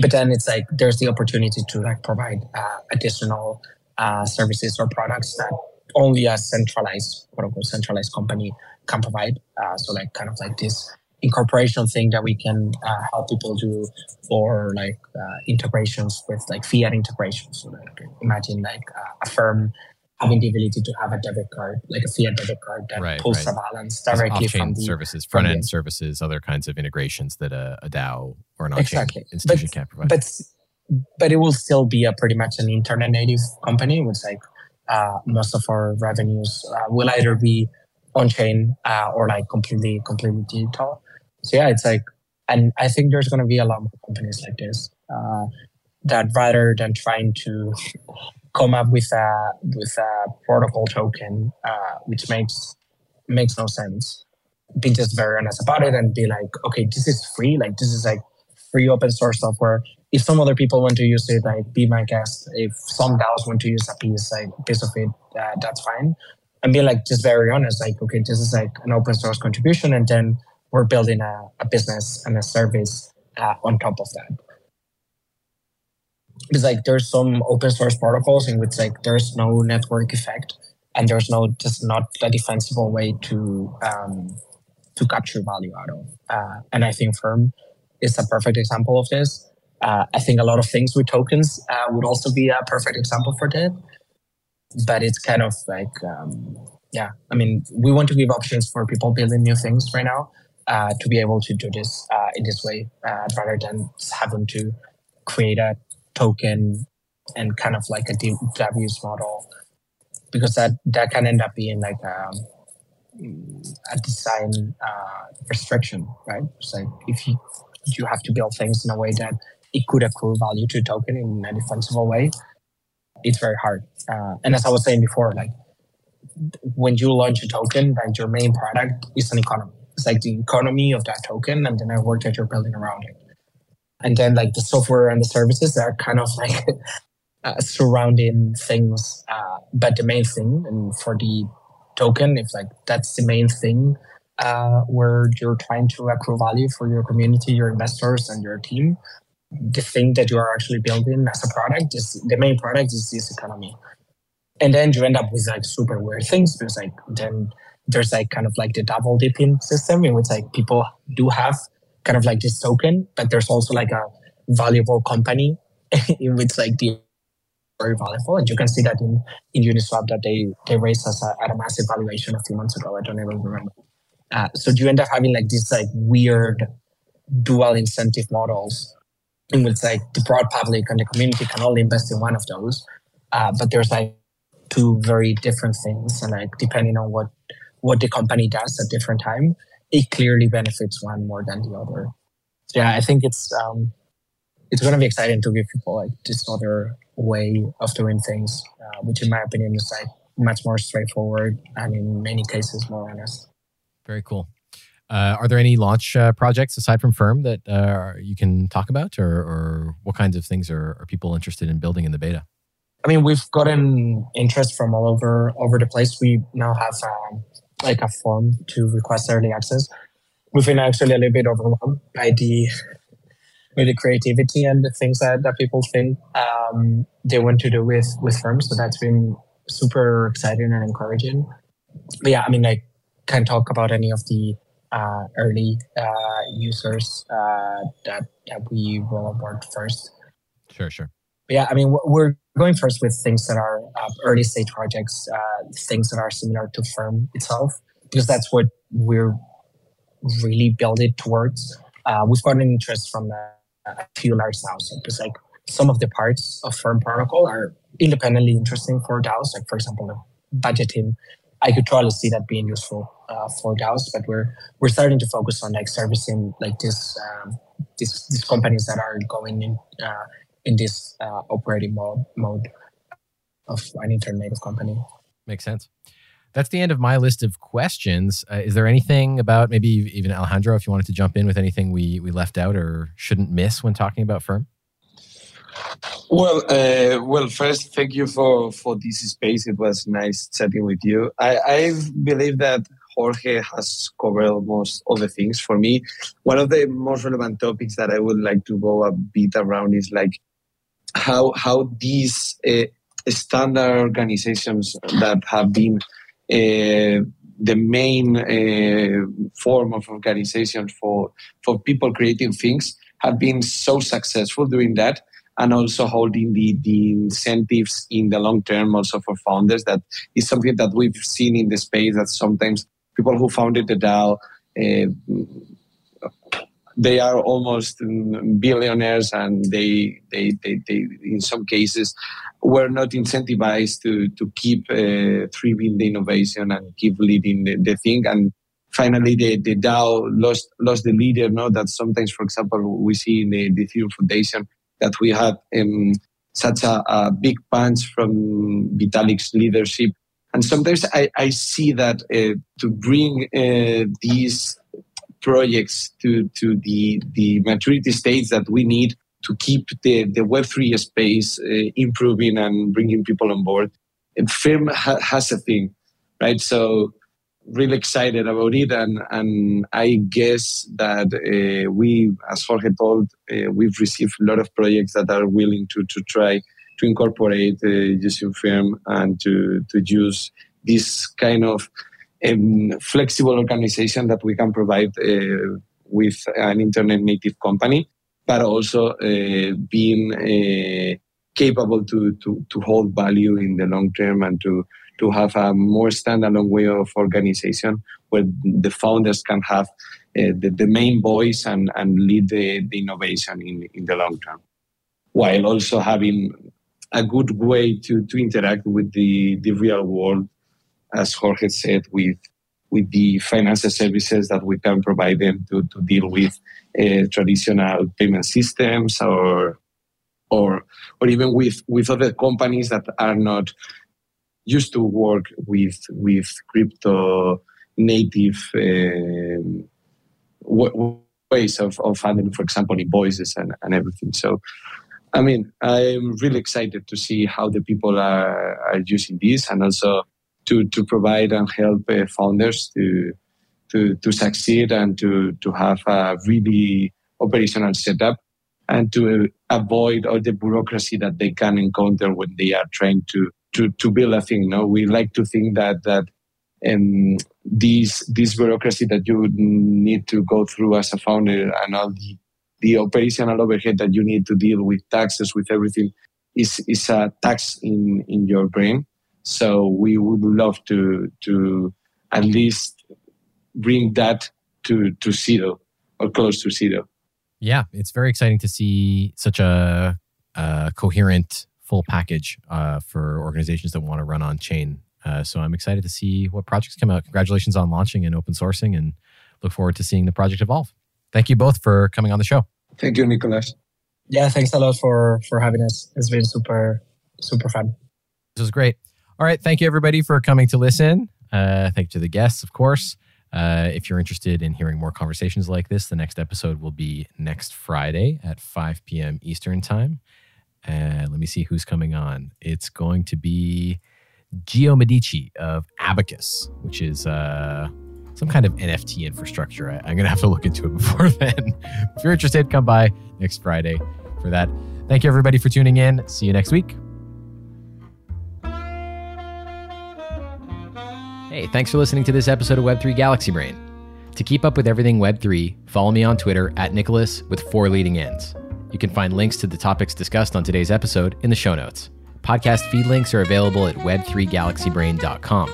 S2: But then it's like there's the opportunity to like provide uh, additional uh, services or products that only a centralized, quote unquote, centralized company can provide. Uh, so like kind of like this incorporation thing that we can uh, help people do or like uh, integrations with like fiat integrations. So like imagine like uh, a firm having the ability to have a debit card, like a fiat debit card that right, pulls right. a balance directly from the
S1: services, front end services, other kinds of integrations that a, a DAO or an on-chain exactly. institution
S2: but,
S1: can't provide.
S2: But but it will still be a pretty much an internet native company with like uh, most of our revenues uh, will either be on chain uh, or like completely completely digital. So yeah, it's like, and I think there's going to be a lot more companies like this uh, that rather than trying to come up with a with a protocol token, uh, which makes makes no sense, be just very honest about it and be like, okay, this is free. Like this is like free open source software. If some other people want to use it, like be my guest. If some DAOs want to use a piece, like piece of it, uh, that's fine. And be like just very honest, like okay, this is like an open source contribution, and then we're building a, a business and a service uh, on top of that. Because like there's some open source protocols in which like there's no network effect and there's no just not a defensible way to um, to capture value out of. Uh, and I think Firm is a perfect example of this. Uh, I think a lot of things with tokens uh, would also be a perfect example for that. But it's kind of like, um, yeah, I mean, we want to give options for people building new things right now uh, to be able to do this uh, in this way uh, rather than having to create a token and kind of like a W's model because that that can end up being like a, um, a design uh, restriction, right? Like if you you have to build things in a way that it could accrue value to token in a defensible way, it's very hard. Uh, and as I was saying before, like when you launch a token, like your main product is an economy it's like the economy of that token and the network that you're building around it. And then like the software and the services are kind of like uh, surrounding things. Uh, but the main thing, and for the token, if like that's the main thing uh, where you're trying to accrue value for your community, your investors, and your team, the thing that you are actually building as a product is the main product is this economy. And then you end up with like super weird things because like then there's like kind of like the double dipping system in which like people do have kind of like this token, but there's also like a valuable company in which like the very valuable. And you can see that in, in Uniswap that they, they raised us a, at a massive valuation a few months ago. I don't even remember. Uh, so you end up having like these like weird dual incentive models in which like the broad public and the community can only invest in one of those. Uh, but there's like two very different things and like depending on what what the company does at different time, it clearly benefits one more than the other. So yeah, I think it's um, it's going to be exciting to give people like this other way of doing things, uh, which in my opinion is like much more straightforward and in many cases more honest.
S1: Very cool. Uh, are there any launch uh, projects aside from Firm that uh, you can talk about, or, or what kinds of things are, are, people interested in building in the beta?
S2: I mean, we've gotten interest from all over over the place. We now have um, like a form to request early access. We've been actually a little bit overwhelmed by the by the creativity and the things that, that people think um, they want to do with with firms. So that's been super exciting and encouraging. But yeah, I mean, I can't talk about any of the uh, early uh, users uh, that that we roll on board first.
S1: Sure, sure.
S2: But yeah, I mean, we're going first with things that are uh, early stage projects, uh, things that are similar to Firm itself, because that's what we're really building towards. Uh, we've gotten interest from a, a few large DAOs because like some of the parts of Firm protocol are independently interesting for DAOs. Like for example, the budgeting, I could totally see that being useful uh, for DAOs, but we're we're starting to focus on like servicing like this um, these these companies that are going in uh, in this uh, operating mode mode of an internet native company.
S1: Makes sense. That's the end of my list of questions. Uh, is there anything about maybe even Alejandro, if you wanted to jump in with anything we we left out or shouldn't miss when talking about Firm?
S3: Well, uh, well, first, thank you for for this space. It was nice chatting with you. I, I believe that Jorge has covered almost all the things for me. One of the most relevant topics that I would like to go a bit around is like how how these uh, standard organizations that have been uh, the main uh, form of organization for for people creating things have been so successful doing that and also holding the, the incentives in the long term also for founders. That is something that we've seen in the space that sometimes people who founded the DAO uh, they are almost billionaires and they, they, they, they, in some cases were not incentivized to, to keep uh, thriving the innovation and keep leading the, the thing. And finally the, the DAO lost lost the leader no? That sometimes for example we see in the, the Ethereum Foundation that we had um, such a, a, big punch from Vitalik's leadership. And sometimes I, I see that uh, to bring uh, these projects to, to the, the maturity states that we need to keep the, the Web3 space uh, improving and bringing people on board. And Firm ha- has a thing, right? So really excited about it. And, and I guess that uh, we, as Jorge told, uh, we've received a lot of projects that are willing to, to try to incorporate uh, using Firm and to, to use this kind of um, flexible organization that we can provide uh, with an internet native company, but also uh, being uh, capable to, to, to hold value in the long term and to, to have a more standalone way of organization where the founders can have uh, the, the main voice and, and lead the, the innovation in, in the long term, while also having a good way to, to interact with the, the real world as Jorge said, with with the financial services that we can provide them to, to deal with uh, traditional payment systems or or or even with with other companies that are not used to work with with crypto native um, ways of, of handling, for example, invoices and, and everything. So, I mean, I'm really excited to see how the people are, are using this and also to, to provide and help uh, founders to, to, to succeed and to, to have a really operational setup and to avoid all the bureaucracy that they can encounter when they are trying to, to, to build a thing. No, we like to think that, that um, this, this bureaucracy that you need to go through as a founder and all the, the operational overhead that you need to deal with taxes, with everything, is, is a tax in, in your brain. So we would love to to at least bring that to to zero or close to zero.
S1: Yeah, it's very exciting to see such a, a coherent full package uh, for organizations that want to run on chain. Uh, so I'm excited to see what projects come out. Congratulations on launching and open sourcing, and look forward to seeing the project evolve. Thank you both for coming on the show.
S3: Thank you, Nicolas.
S2: Yeah, thanks a lot for for having us. It's been super super fun.
S1: This was great. All right. Thank you, everybody, for coming to listen. Uh, thank you to the guests, of course. Uh, if you're interested in hearing more conversations like this, the next episode will be next Friday at 5 p.m. Eastern Time. Uh, let me see who's coming on. It's going to be Gio Medici of Abacus, which is uh, some kind of NFT infrastructure. I, am going to have to look into it before then. if you're interested, come by next Friday for that. Thank you, everybody, for tuning in. See you next week. Hey, thanks for listening to this episode of Web3 Galaxy Brain. To keep up with everything Web3, follow me on Twitter at Nicholas with four leading ends. You can find links to the topics discussed on today's episode in the show notes. Podcast feed links are available at web3galaxybrain.com.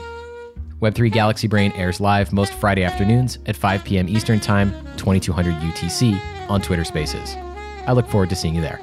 S1: Web3 Galaxy Brain airs live most Friday afternoons at 5 p.m. Eastern Time, 2200 UTC on Twitter Spaces. I look forward to seeing you there.